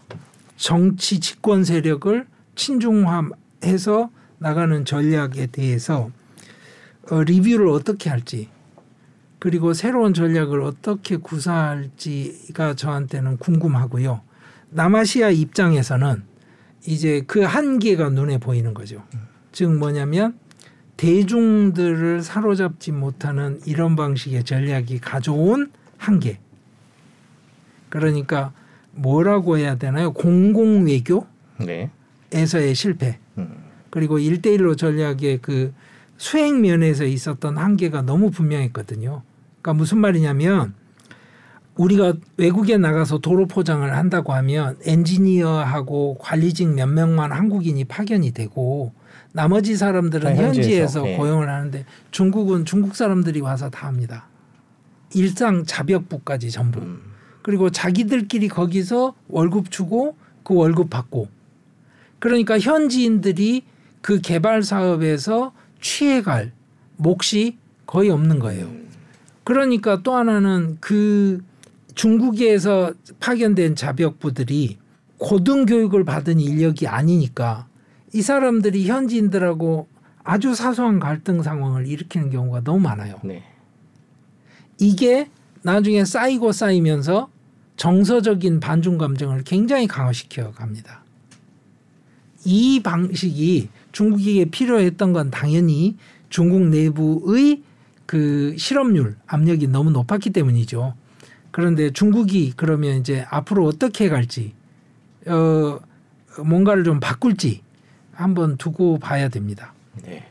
정치 집권 세력을 친중화해서 나가는 전략에 대해서 어, 리뷰를 어떻게 할지 그리고 새로운 전략을 어떻게 구사할지가 저한테는 궁금하고요. 남아시아 입장에서는 이제 그 한계가 눈에 보이는 거죠. 즉 뭐냐면 대중들을 사로잡지 못하는 이런 방식의 전략이 가져온 한계. 그러니까 뭐라고 해야 되나요? 공공 외교에서의 네. 실패. 음. 그리고 일대일로 전략의 그 수행 면에서 있었던 한계가 너무 분명했거든요. 그러니까 무슨 말이냐면 우리가 외국에 나가서 도로 포장을 한다고 하면 엔지니어하고 관리직 몇 명만 한국인이 파견이 되고 나머지 사람들은 다 현지에서, 현지에서 예. 고용을 하는데 중국은 중국 사람들이 와서 다 합니다. 일상 자벽부까지 전부. 음. 그리고 자기들끼리 거기서 월급 주고 그 월급 받고 그러니까 현지인들이 그 개발 사업에서 취해갈 몫이 거의 없는 거예요. 그러니까 또 하나는 그 중국에서 파견된 자벽부들이 고등 교육을 받은 인력이 아니니까 이 사람들이 현지인들하고 아주 사소한 갈등 상황을 일으키는 경우가 너무 많아요. 네. 이게 나중에 쌓이고 쌓이면서 정서적인 반중 감정을 굉장히 강화시켜 갑니다. 이 방식이 중국에게 필요했던 건 당연히 중국 내부의 그 실업률 압력이 너무 높았기 때문이죠. 그런데 중국이 그러면 이제 앞으로 어떻게 갈지 어 뭔가를 좀 바꿀지 한번 두고 봐야 됩니다. 네.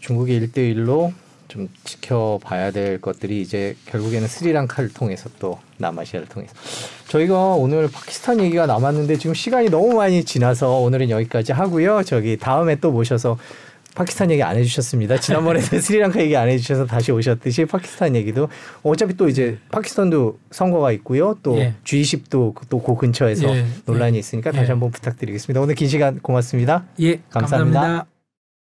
중국이 일대일로좀 지켜봐야 될 것들이 이제 결국에는 스리랑카를 통해서 또 남아시아를 통해서 저희가 오늘 파키스탄 얘기가 남았는데 지금 시간이 너무 많이 지나서 오늘은 여기까지 하고요. 저기 다음에 또 모셔서 파키스탄 얘기 안 해주셨습니다. 지난번에는 스리랑카 얘기 안 해주셔서 다시 오셨듯이 파키스탄 얘기도 어차피 또 이제 파키스탄도 선거가 있고요. 또 예. G20도 또 그 근처에서 예. 논란이 예. 있으니까 다시 예. 한번 부탁드리겠습니다. 오늘 긴 시간 고맙습니다. 예, 감사합니다. 감사합니다.